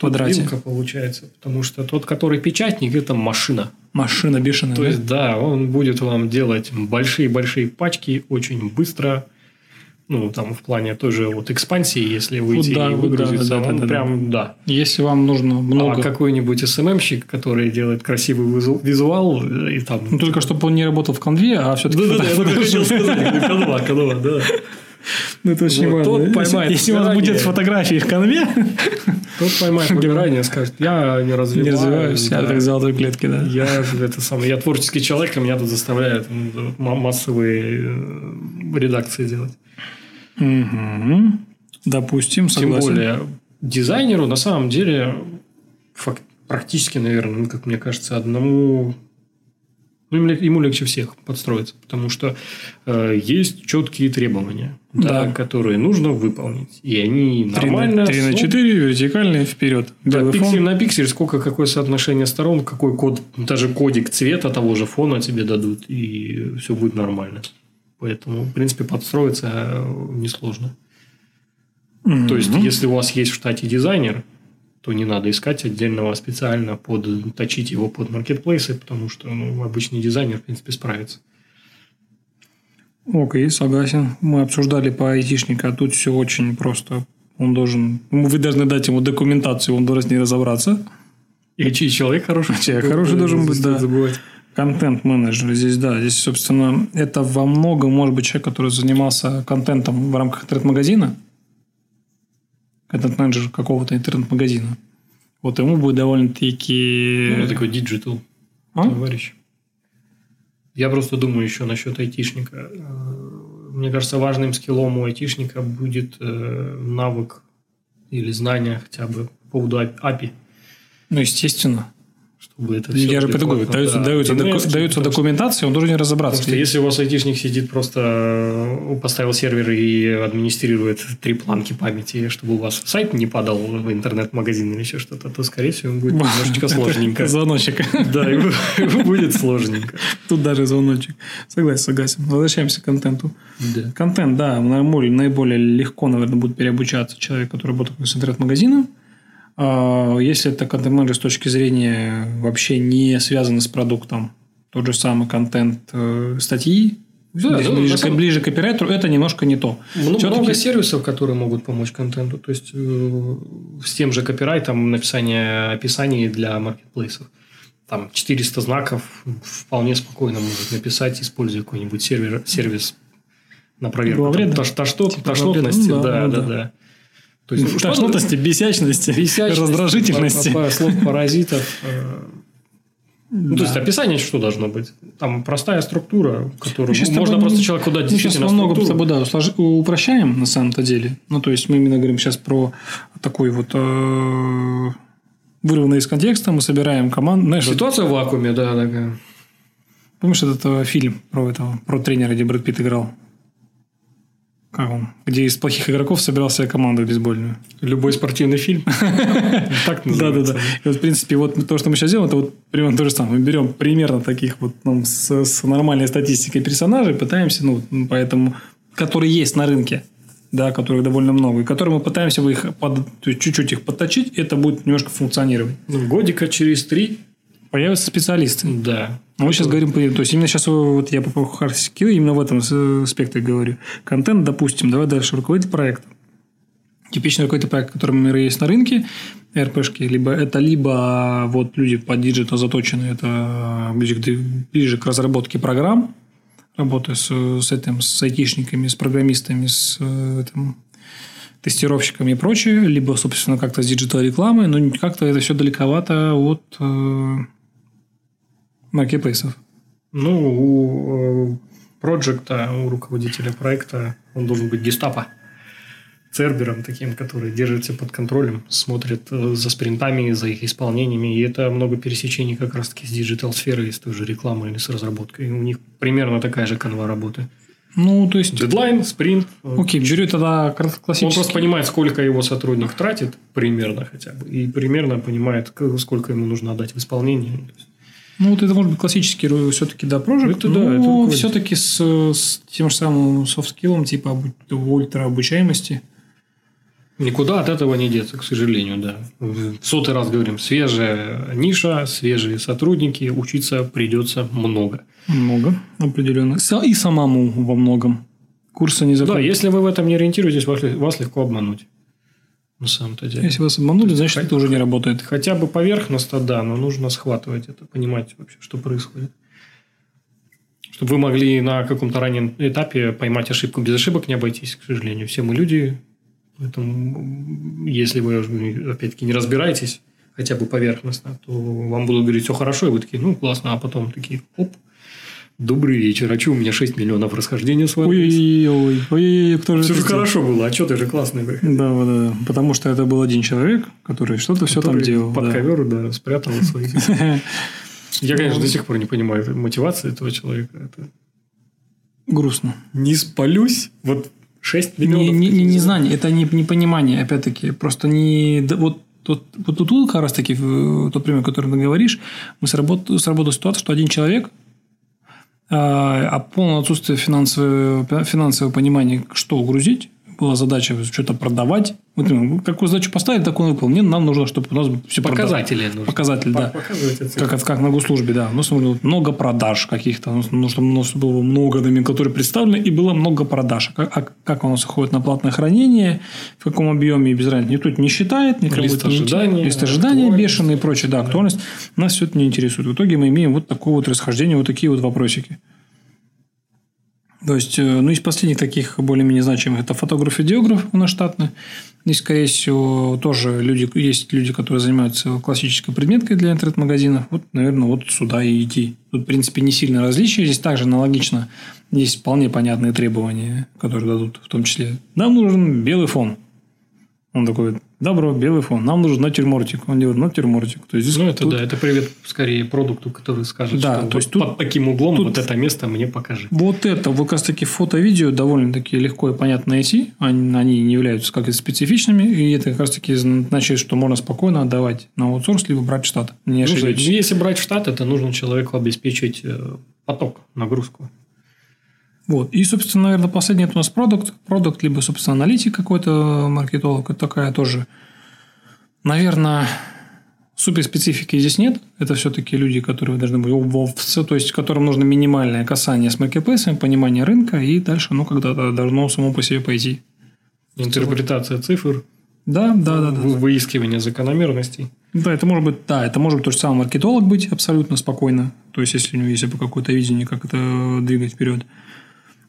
[SPEAKER 1] квадрате.
[SPEAKER 2] Вилка получается, потому что тот, который печатник, это машина.
[SPEAKER 1] Машина бешеная.
[SPEAKER 2] То да? есть, да, он будет вам делать большие-большие пачки очень быстро. Ну, там, в плане той же вот экспансии, если выйти да, и выгрузиться, да, да, он да, прям, да.
[SPEAKER 1] Если вам нужно много...
[SPEAKER 2] А какой-нибудь СММщик, который делает красивый визуал, и там...
[SPEAKER 1] Ну, только чтобы он не работал в конве, а все-таки...
[SPEAKER 2] Да-да-да, я хотел сказать, канва, канва, да.
[SPEAKER 1] Ну, это очень вот, важно. Тот поймает если, если у вас будет фотографии в конве,
[SPEAKER 2] тот поймает выгорание, скажет, я не развиваюсь.
[SPEAKER 1] Не развиваюсь, да. я так золотой клетки, да.
[SPEAKER 2] Я, это самое, я творческий человек, и меня тут заставляют массовые э, редакции делать.
[SPEAKER 1] Угу. Допустим,
[SPEAKER 2] согласен. Тем более, дизайнеру на самом деле факт, практически, наверное, ну, как мне кажется, одному ну, ему легче всех подстроиться, потому что э, есть четкие требования, да. Да, которые нужно выполнить. И они 3 нормально...
[SPEAKER 1] 3 на 4, вертикальные, вперед.
[SPEAKER 2] Да, пиксель на пиксель, сколько, какое соотношение сторон, какой код, даже кодик цвета того же фона тебе дадут, и все будет нормально. Поэтому, в принципе, подстроиться э, несложно. Mm-hmm. То есть, если у вас есть в штате дизайнер, то не надо искать отдельного специально, под, точить его под маркетплейсы, потому что ну, обычный дизайнер, в принципе, справится.
[SPEAKER 1] Окей, согласен. Мы обсуждали по айтишника, а тут все очень просто. Он должен... Вы должны дать ему документацию, он должен с ней разобраться.
[SPEAKER 2] И человек хороший.
[SPEAKER 1] Человек хороший должен быть, да. Забывать. Контент-менеджер здесь, да. Здесь, собственно, это во многом может быть человек, который занимался контентом в рамках интернет-магазина – контент-менеджер какого-то интернет-магазина. Вот ему будет довольно-таки...
[SPEAKER 2] Ну, такой digital а? товарищ. Я просто думаю еще насчет айтишника. Э, мне кажется, важным скиллом у айтишника будет э, навык или знание хотя бы по поводу API.
[SPEAKER 1] Ну, естественно
[SPEAKER 2] чтобы это
[SPEAKER 1] все Я же говорю, дается, да, дается, доку, дается документация, он должен разобраться.
[SPEAKER 2] Потому что если у вас айтишник сидит просто э, поставил сервер и администрирует три планки памяти, чтобы у вас сайт не падал в интернет-магазин или еще что-то, то, скорее всего, будет <laughs> немножечко сложненько.
[SPEAKER 1] Звоночек.
[SPEAKER 2] Да, будет сложненько.
[SPEAKER 1] Тут даже звоночек. Согласен, согласен. Возвращаемся к контенту. Контент, да, наиболее легко, наверное, будет переобучаться человек, который работает с интернет-магазином если это контент-менеджер с точки зрения вообще не связанный с продуктом, тот же самый контент э, статьи, да, ближе, ближе, самом... ближе к оператору, это немножко не то.
[SPEAKER 2] Много, много сервисов, которые могут помочь контенту. То есть, э, с тем же копирайтом написание описаний для маркетплейсов. Там 400 знаков вполне спокойно может написать, используя какой-нибудь сервер, сервис на проверку. Там, типа тошнотности, ну, да, да, да, да.
[SPEAKER 1] То есть, тошнотности, бесячности, бесячности, раздражительности.
[SPEAKER 2] Слов паразитов. Э, ну, да. То есть описание что должно быть? Там простая структура, которую Сейчас можно тобой, просто человеку дать действительно
[SPEAKER 1] сейчас много с тобой, да, упрощаем на самом-то деле. Ну, то есть мы именно говорим сейчас про такой вот э, вырванный из контекста, мы собираем команду.
[SPEAKER 2] Знаешь, Ситуация в вакууме, да, такая.
[SPEAKER 1] Помнишь этот э, фильм про этого, про тренера, где Брэд Питт играл? Как он, где из плохих игроков собирался команду бейсбольную.
[SPEAKER 2] Любой спортивный фильм. <laughs>
[SPEAKER 1] Так называется. Да, да, да. И вот, в принципе, вот то, что мы сейчас делаем, это вот примерно то же самое. Мы берем примерно таких вот ну, с, нормальной статистикой персонажей, пытаемся, ну, поэтому, которые есть на рынке, да, которых довольно много, и которые мы пытаемся их под, чуть-чуть их подточить, это будет немножко функционировать.
[SPEAKER 2] Ну, годика через три
[SPEAKER 1] Появятся специалисты.
[SPEAKER 2] Да.
[SPEAKER 1] А мы сейчас говорим, то есть именно сейчас вот я по hard skill именно в этом аспекте говорю. Контент, допустим, давай дальше руководитель проекта. Типичный какой-то проект, который, например, есть на рынке, РПшки, либо это либо вот люди по диджиту заточены, это ближе, ближе к разработке программ, работая с, с этим, с айтишниками, с программистами, с этим, тестировщиками и прочее, либо, собственно, как-то с digital рекламой, но как-то это все далековато от э, маркетплейсов.
[SPEAKER 2] Ну, у э, проекта, у руководителя проекта он должен быть гестапо. Цербером таким, который держится под контролем, смотрит э, за спринтами, за их исполнениями. И это много пересечений как раз-таки с digital -сферой, с той же рекламой или с разработкой. У них примерно такая же канва работы.
[SPEAKER 1] Ну, то есть...
[SPEAKER 2] Дедлайн, спринт.
[SPEAKER 1] Окей, беру тогда классический...
[SPEAKER 2] Он просто понимает, сколько его сотрудник тратит, примерно хотя бы, и примерно понимает, сколько ему нужно отдать в исполнение.
[SPEAKER 1] Ну, вот это может быть классический все-таки, да, прожект, это, да, но все-таки с, с тем же самым софт-скиллом, типа ультра обучаемости.
[SPEAKER 2] Никуда от этого не деться, к сожалению, да. В сотый раз говорим, свежая ниша, свежие сотрудники, учиться придется много.
[SPEAKER 1] Много, определенно. И самому во многом. Курсы не
[SPEAKER 2] закрыты. Да, если вы в этом не ориентируетесь, вас легко обмануть. На самом-то деле.
[SPEAKER 1] Если вас обманули, значит, Хотя, это уже не работает.
[SPEAKER 2] Хотя бы поверхностно, да, но нужно схватывать это, понимать вообще, что происходит. Чтобы вы могли на каком-то раннем этапе поймать ошибку. Без ошибок не обойтись, к сожалению. Все мы люди, Поэтому, если вы, опять-таки, не разбираетесь хотя бы поверхностно, то вам будут говорить, все хорошо, и вы такие, ну, классно, а потом такие, оп, Добрый вечер. А что у меня 6 миллионов расхождения с вами?
[SPEAKER 1] Ой-ой-ой. Ой, кто же
[SPEAKER 2] Все же хорошо было. А что ты же классный
[SPEAKER 1] был? Да, да. Потому что это был один человек, который что-то все там делал.
[SPEAKER 2] Под да. ковер, да, спрятал свои. <laughs> Я, конечно, до сих пор не понимаю мотивации этого человека. Это
[SPEAKER 1] грустно.
[SPEAKER 2] Не спалюсь. Вот 6
[SPEAKER 1] миллионов. Не, не, не знание, это не непонимание, опять-таки. Просто не... Вот вот, вот тут как раз таки тот пример, который ты говоришь, мы сработали, сработала ситуация, что один человек, а, а полное отсутствие финансового, финансового понимания, что угрузить, была задача что-то продавать. Вот, какую задачу поставили, такую он выполнил. Нам нужно, чтобы у нас все
[SPEAKER 2] Показатели нужны.
[SPEAKER 1] Показатели, да. Как, как на госслужбе, да. У нас много продаж каких-то. Ну, чтобы у нас было много номенклатуры представлено, и было много продаж. А как, как у нас уходит на платное хранение, в каком объеме, без разницы. Никто это не считает. Никого
[SPEAKER 2] лист ожидания.
[SPEAKER 1] Лист ожидания бешеный и прочее. Да, актуальность. Да. Нас все это не интересует. В итоге мы имеем вот такое вот расхождение, вот такие вот вопросики. То есть, э, ну, из последних таких более-менее значимых это фотограф и диограф у нас штатные. И, скорее всего, тоже люди, есть люди, которые занимаются классической предметкой для интернет-магазинов. Вот, наверное, вот сюда и идти. Тут, в принципе, не сильно различия. Здесь также аналогично есть вполне понятные требования, которые дадут, в том числе. Нам нужен белый фон. Он такой, добро, белый фон, нам нужен натюрмортик. Он делает натюрмортик.
[SPEAKER 2] То есть, здесь ну, это тут... да, это привет скорее продукту, который скажет, да, что то есть вот тут, под таким углом тут... вот это место мне покажи.
[SPEAKER 1] Вот это, как раз таки фото-видео довольно-таки легко и понятно найти. Они, они не являются как специфичными. И это как раз таки значит, что можно спокойно отдавать на аутсорс, либо брать в штат. Не
[SPEAKER 2] ну, если брать в штат, это нужно человеку обеспечить э, поток, нагрузку.
[SPEAKER 1] Вот. И, собственно, наверное, последний это у нас продукт. Продукт, либо, собственно, аналитик какой-то, маркетолог. Это такая тоже, наверное, суперспецифики здесь нет. Это все-таки люди, которые должны быть, то есть которым нужно минимальное касание с маркетплейсом, понимание рынка, и дальше оно когда-то должно само по себе пойти.
[SPEAKER 2] Интерпретация цифр.
[SPEAKER 1] Да, да, да, да.
[SPEAKER 2] Выискивание закономерностей.
[SPEAKER 1] Да, это может быть, да, это может быть тот же самый маркетолог быть абсолютно спокойно. То есть, если у него есть какое-то видение, как это двигать вперед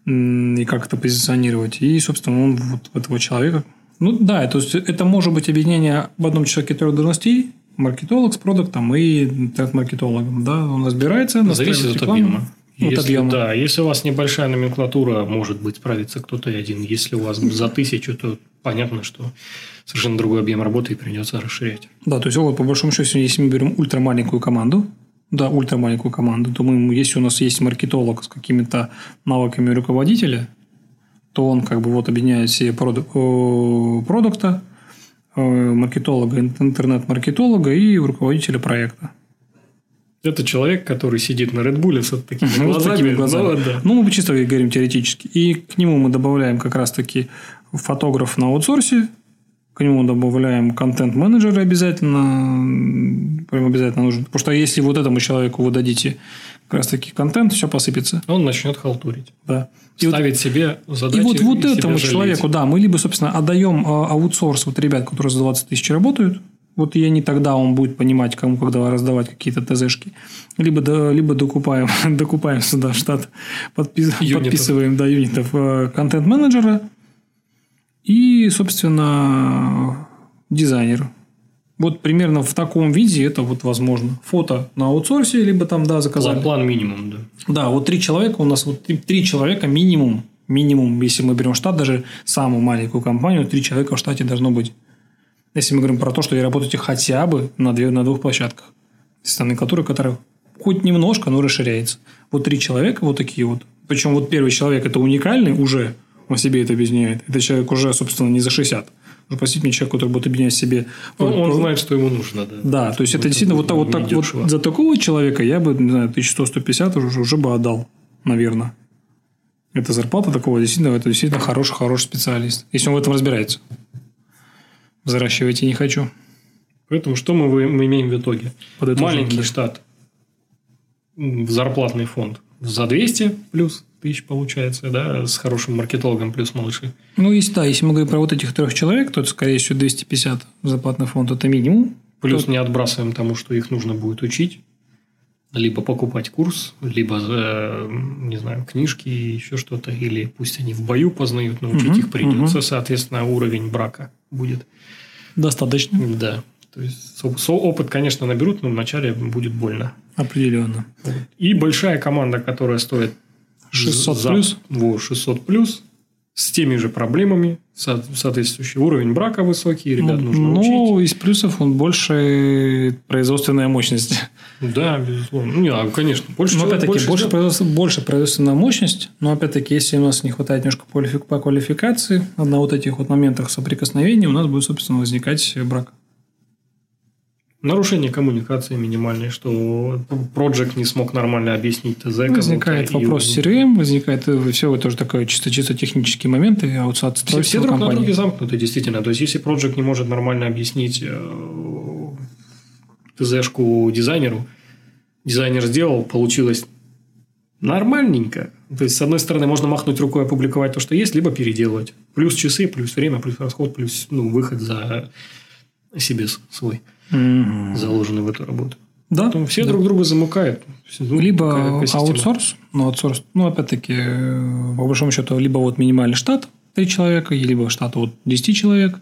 [SPEAKER 1] и как это позиционировать. И, собственно, он вот этого человека. Ну да, то есть это может быть объединение в одном человеке трех должностей, маркетолог с продуктом и маркетологом. Да, он разбирается,
[SPEAKER 2] Зависит от объема. Если, от объема. Да, если у вас небольшая номенклатура, может быть, справится кто-то один. Если у вас <laughs> за тысячу, то понятно, что совершенно другой объем работы и придется расширять.
[SPEAKER 1] Да, то есть, вот, по большому счету, если мы берем ультрамаленькую команду, да, ультрамаленькую команду, мы, если у нас есть маркетолог с какими-то навыками руководителя, то он как бы вот объединяет все продукта, э, маркетолога, интернет-маркетолога и руководителя проекта.
[SPEAKER 2] Это человек, который сидит на Red Bull с <laughs> такими глазами.
[SPEAKER 1] Вот такими глазами. Ну, да. ну, мы чисто говорим теоретически. И к нему мы добавляем как раз-таки фотограф на аутсорсе, к нему добавляем контент-менеджера обязательно. Прям обязательно нужен. Потому что если вот этому человеку вы дадите как раз таки контент, все посыпется.
[SPEAKER 2] Он начнет халтурить.
[SPEAKER 1] Да.
[SPEAKER 2] И Ставить вот, себе задачи.
[SPEAKER 1] И вот, вот и этому человеку, да, мы либо, собственно, отдаем а, аутсорс вот ребят, которые за 20 тысяч работают, вот я не тогда он будет понимать, кому когда раздавать какие-то ТЗшки. Либо, да, либо докупаем, <laughs> докупаем сюда штат, подпис, подписываем до юнитов э, контент-менеджера, и, собственно, дизайнер. Вот примерно в таком виде это вот возможно. Фото на аутсорсе, либо там, да, заказали.
[SPEAKER 2] План, план минимум, да.
[SPEAKER 1] Да, вот три человека у нас, вот три, три человека минимум, минимум, если мы берем штат, даже самую маленькую компанию, три человека в штате должно быть. Если мы говорим про то, что вы работаете хотя бы на, две, на двух площадках, с номенклатуры, которая хоть немножко, но расширяется. Вот три человека вот такие вот. Причем вот первый человек – это уникальный уже – он себе это объясняет. Это человек уже, собственно, не за 60. Уже, мне, человек, который будет объединять себе...
[SPEAKER 2] Он, он знает, что ему нужно, да.
[SPEAKER 1] Да, то есть, это, действительно вот, вот так вот за такого человека я бы, не знаю, 1100-150 уже, уже бы отдал, наверное. Это зарплата такого действительно, это действительно хороший, хороший специалист. Если он в этом разбирается. Взращивать я не хочу.
[SPEAKER 2] Поэтому что мы, мы имеем в итоге? Маленький штат, зарплатный фонд за 200 плюс тысяч получается, да, с хорошим маркетологом плюс малыши.
[SPEAKER 1] Ну, если, да, если мы говорим про вот этих трех человек, то, скорее всего, 250 зарплатный фонд – это минимум.
[SPEAKER 2] Плюс то... не отбрасываем тому, что их нужно будет учить. Либо покупать курс, либо, э, не знаю, книжки, еще что-то. Или пусть они в бою познают, научить угу, их придется. Угу. Соответственно, уровень брака будет.
[SPEAKER 1] Достаточно.
[SPEAKER 2] Да. То есть опыт, конечно, наберут, но вначале будет больно.
[SPEAKER 1] Определенно.
[SPEAKER 2] И большая команда, которая стоит
[SPEAKER 1] 600 за, плюс?
[SPEAKER 2] Вот, 600 плюс. С теми же проблемами, соответствующий уровень брака высокий, ребят ну, нужно
[SPEAKER 1] ну,
[SPEAKER 2] учить.
[SPEAKER 1] Ну, из плюсов он больше производственная мощность.
[SPEAKER 2] Да, безусловно. Ну, а, конечно,
[SPEAKER 1] больше Но опять-таки, больше, больше, производство, больше производственная мощность, но опять-таки, если у нас не хватает немножко по квалификации, на вот этих вот моментах соприкосновения у нас будет, собственно, возникать брак.
[SPEAKER 2] Нарушение коммуникации минимальное, что проект не смог нормально объяснить ТЗ.
[SPEAKER 1] Возникает вопрос и... CRM, возникает э, все это тоже такое чисто, чисто технические моменты, а вот
[SPEAKER 2] все, все друг компании. на друге замкнуты, действительно. То есть, если проект не может нормально объяснить э, ТЗ-шку дизайнеру, дизайнер сделал, получилось нормальненько. То есть, с одной стороны, можно махнуть рукой, опубликовать то, что есть, либо переделывать. Плюс часы, плюс время, плюс расход, плюс ну, выход за себе свой заложены в эту работу.
[SPEAKER 1] Да.
[SPEAKER 2] Потом все
[SPEAKER 1] да.
[SPEAKER 2] друг друга замыкают.
[SPEAKER 1] Ну, либо аутсорс, ну, аутсорс, ну, опять-таки, э, по большому счету, либо вот минимальный штат 3 человека, либо штат от 10 человек,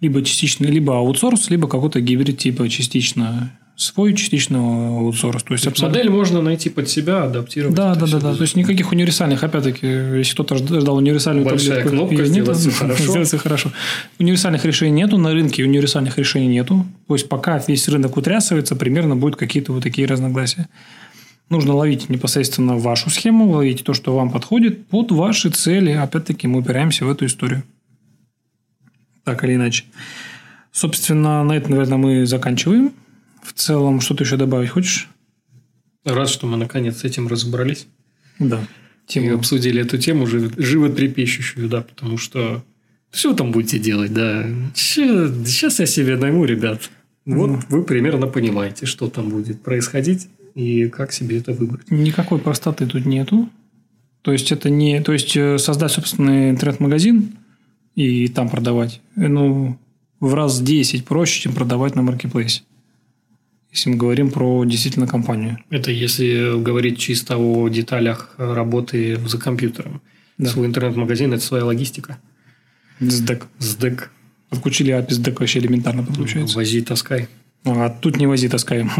[SPEAKER 1] либо частично, либо аутсорс, либо какой-то гибрид типа частично свой частично аутсорс. То есть,
[SPEAKER 2] абсолютно... Модель можно найти под себя, адаптировать.
[SPEAKER 1] Да, да, да, да. То есть никаких универсальных, опять-таки, если кто-то ждал универсальную
[SPEAKER 2] Большая таблетку, кнопка, сделать нет, все хорошо.
[SPEAKER 1] сделать все хорошо. Универсальных решений нету, на рынке универсальных решений нету. То есть пока весь рынок утрясывается, примерно будут какие-то вот такие разногласия. Нужно ловить непосредственно вашу схему, ловить то, что вам подходит под ваши цели. Опять-таки мы упираемся в эту историю. Так или иначе. Собственно, на этом, наверное, мы заканчиваем. В целом, что ты еще добавить хочешь?
[SPEAKER 2] Рад, что мы наконец с этим разобрались.
[SPEAKER 1] Да.
[SPEAKER 2] Тему. И обсудили эту тему животрепещущую, да, потому что что вы там будете делать, да? Сейчас я себе найму, ребят. Вот вы примерно понимаете, что там будет происходить и как себе это выбрать.
[SPEAKER 1] Никакой простоты тут нету. То есть это не, то есть э, создать собственный интернет-магазин и там продавать, э, ну в раз 10 проще, чем продавать на маркетплейсе. Если мы говорим про действительно компанию.
[SPEAKER 2] Это если говорить чисто о деталях работы за компьютером.
[SPEAKER 1] Да.
[SPEAKER 2] Свой интернет-магазин – это своя логистика.
[SPEAKER 1] СДЭК.
[SPEAKER 2] СДЭК.
[SPEAKER 1] Подключили API СДЭК вообще элементарно подключается.
[SPEAKER 2] Вози, таскай.
[SPEAKER 1] А тут не вози, таскаем.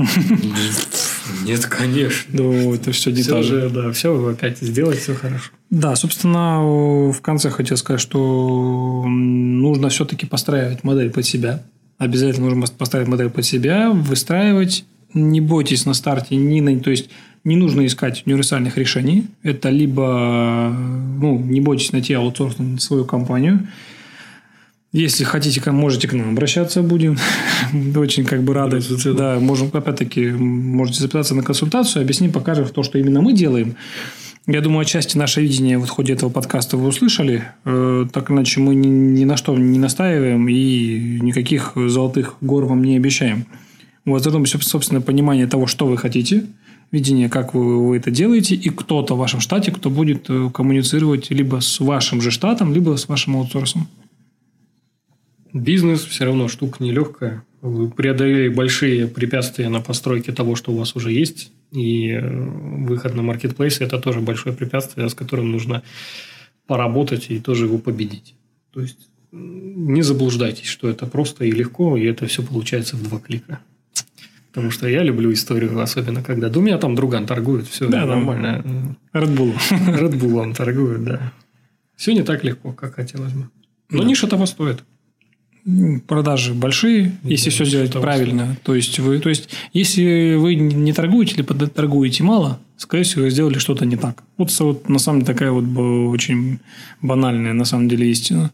[SPEAKER 2] Нет, конечно.
[SPEAKER 1] Ну, это все
[SPEAKER 2] Все
[SPEAKER 1] детали.
[SPEAKER 2] же, да, все опять сделать, все хорошо.
[SPEAKER 1] Да, собственно, в конце хотел сказать, что нужно все-таки постраивать модель под себя. Обязательно нужно поставить модель под себя, выстраивать. Не бойтесь на старте, не на, то есть не нужно искать универсальных решений. Это либо, ну, не бойтесь найти аутсорс на свою компанию. Если хотите, можете к нам обращаться, будем <laughs> очень как бы рады. Да, можем, опять-таки, можете записаться на консультацию, объясним, покажем то, что именно мы делаем. Я думаю, отчасти наше видение вот в ходе этого подкаста вы услышали. Э, Так иначе мы ни, на что не настаиваем и никаких золотых гор вам не обещаем. У вас должно быть, собственно, понимание того, что вы хотите, видение, как вы, вы это делаете, и кто-то в вашем штате, кто будет э, коммуницировать либо с вашим же штатом, либо с вашим аутсорсом.
[SPEAKER 2] Бизнес все равно штука нелегкая. Вы преодолели большие препятствия на постройке того, что у вас уже есть. И э, выход на маркетплейс – это тоже большое препятствие, с которым нужно поработать и тоже его победить. То есть не заблуждайтесь, что это просто и легко, и это все получается в два клика. Потому что я люблю историю, особенно когда... Да у меня там друган торгует, все
[SPEAKER 1] Да,
[SPEAKER 2] нормально.
[SPEAKER 1] Red Bull.
[SPEAKER 2] Red Bull он торгует, да. Все не так легко, как хотелось бы. Но
[SPEAKER 1] Да.
[SPEAKER 2] ниша того стоит.
[SPEAKER 1] Продажи большие, если
[SPEAKER 2] Да,
[SPEAKER 1] все сделать правильно. То есть вы, то есть если вы не торгуете или торгуете мало, скорее всего, вы сделали что-то не так. Вот, вот на самом деле такая вот очень банальная на самом деле истина.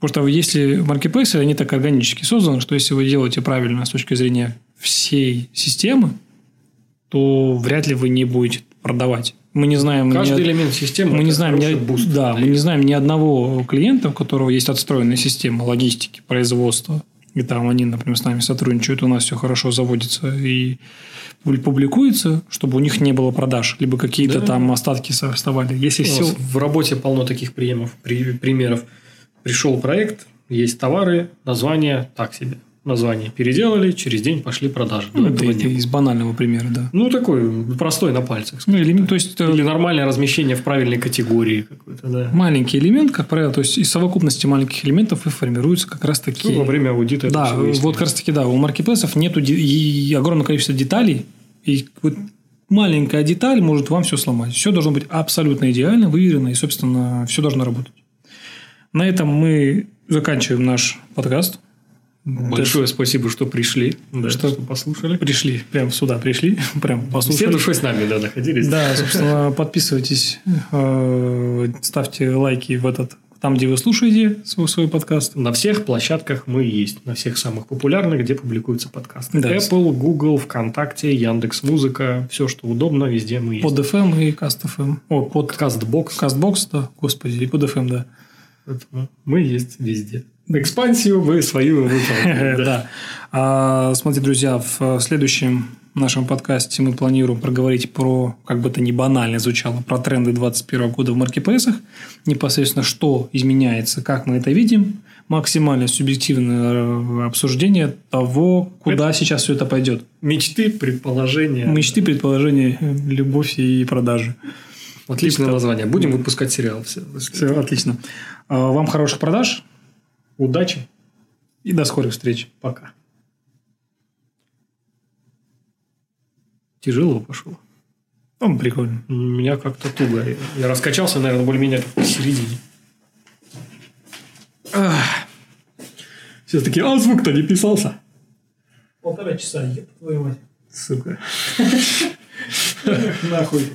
[SPEAKER 1] Потому что если маркетплейсы, они так органически созданы, что если вы делаете правильно с точки зрения всей системы, то вряд ли вы не будете продавать. Мы не знаем... ни
[SPEAKER 2] Каждый
[SPEAKER 1] од-
[SPEAKER 2] элемент системы
[SPEAKER 1] мы не знаем ни,
[SPEAKER 2] буст
[SPEAKER 1] да, мы
[SPEAKER 2] дает.
[SPEAKER 1] не знаем ни одного клиента, у которого есть отстроенная система логистики, производства, и там они, например, с нами сотрудничают, у нас все хорошо заводится и публи- публикуется, чтобы у них не было продаж, либо какие-то
[SPEAKER 2] Да.
[SPEAKER 1] там остатки со- оставали. Если все...
[SPEAKER 2] в работе полно таких приемов, при- примеров. Пришел проект, есть товары, название так себе. Название переделали, через день пошли продажи.
[SPEAKER 1] Ну, это, это из банального примера, да.
[SPEAKER 2] Ну, такой простой на пальцах.
[SPEAKER 1] Ну, элемент, то есть э,
[SPEAKER 2] Или нормальное размещение в правильной категории какой-то, да.
[SPEAKER 1] маленький элемент, как правило, то есть из совокупности маленьких элементов и формируются как раз таки...
[SPEAKER 2] Ну, во время аудита
[SPEAKER 1] Да, вот как раз таки, да, у маркетплейсов нету де- и огромное количество деталей, и вот маленькая деталь может вам все сломать. Все должно быть абсолютно идеально, выверено, и, собственно, все должно работать. На этом мы заканчиваем наш подкаст.
[SPEAKER 2] Большое спасибо, что пришли, да,
[SPEAKER 1] Что-
[SPEAKER 2] что, послушали.
[SPEAKER 1] Пришли, прям сюда пришли, <laughs> прям
[SPEAKER 2] Все
[SPEAKER 1] послушали.
[SPEAKER 2] душой с нами, да, находились.
[SPEAKER 1] Да, собственно, <laughs> подписывайтесь, э, ставьте лайки в этот, там, где вы слушаете свой, свой подкаст.
[SPEAKER 2] На всех площадках мы есть, на всех самых популярных, где публикуются подкасты.
[SPEAKER 1] Да.
[SPEAKER 2] Apple, Google, ВКонтакте, Яндекс Музыка, все, что удобно, везде мы есть.
[SPEAKER 1] Под FM и Cast FM. О, под
[SPEAKER 2] Кастбокс.
[SPEAKER 1] Castbox, да, господи, и под FM, да.
[SPEAKER 2] Поэтому Мы есть везде. Экспансию мы свою выполнили. <laughs> да.
[SPEAKER 1] А, Смотрите, друзья, в следующем нашем подкасте мы планируем проговорить про, как бы это ни банально звучало, про тренды 2021 года в маркетплейсах. Непосредственно, что изменяется, как мы это видим. Максимально субъективное э, обсуждение того, куда сейчас все это пойдет.
[SPEAKER 2] Мечты, предположения.
[SPEAKER 1] Мечты, предположения, э, любовь и продажи.
[SPEAKER 2] Отличное название. Будем выпускать сериал. Все.
[SPEAKER 1] Все, отлично. А, Вам хороших продаж
[SPEAKER 2] Удачи.
[SPEAKER 1] и до скорых встреч.
[SPEAKER 2] Пока. Тяжело пошло.
[SPEAKER 1] Прикольно.
[SPEAKER 2] У меня как-то туго. Я раскачался, наверное, более-менее посередине.
[SPEAKER 1] Все таки а звук-то не писался. Полтора часа, еб твою мать.
[SPEAKER 2] Сука. <laughs>
[SPEAKER 1] Нахуй.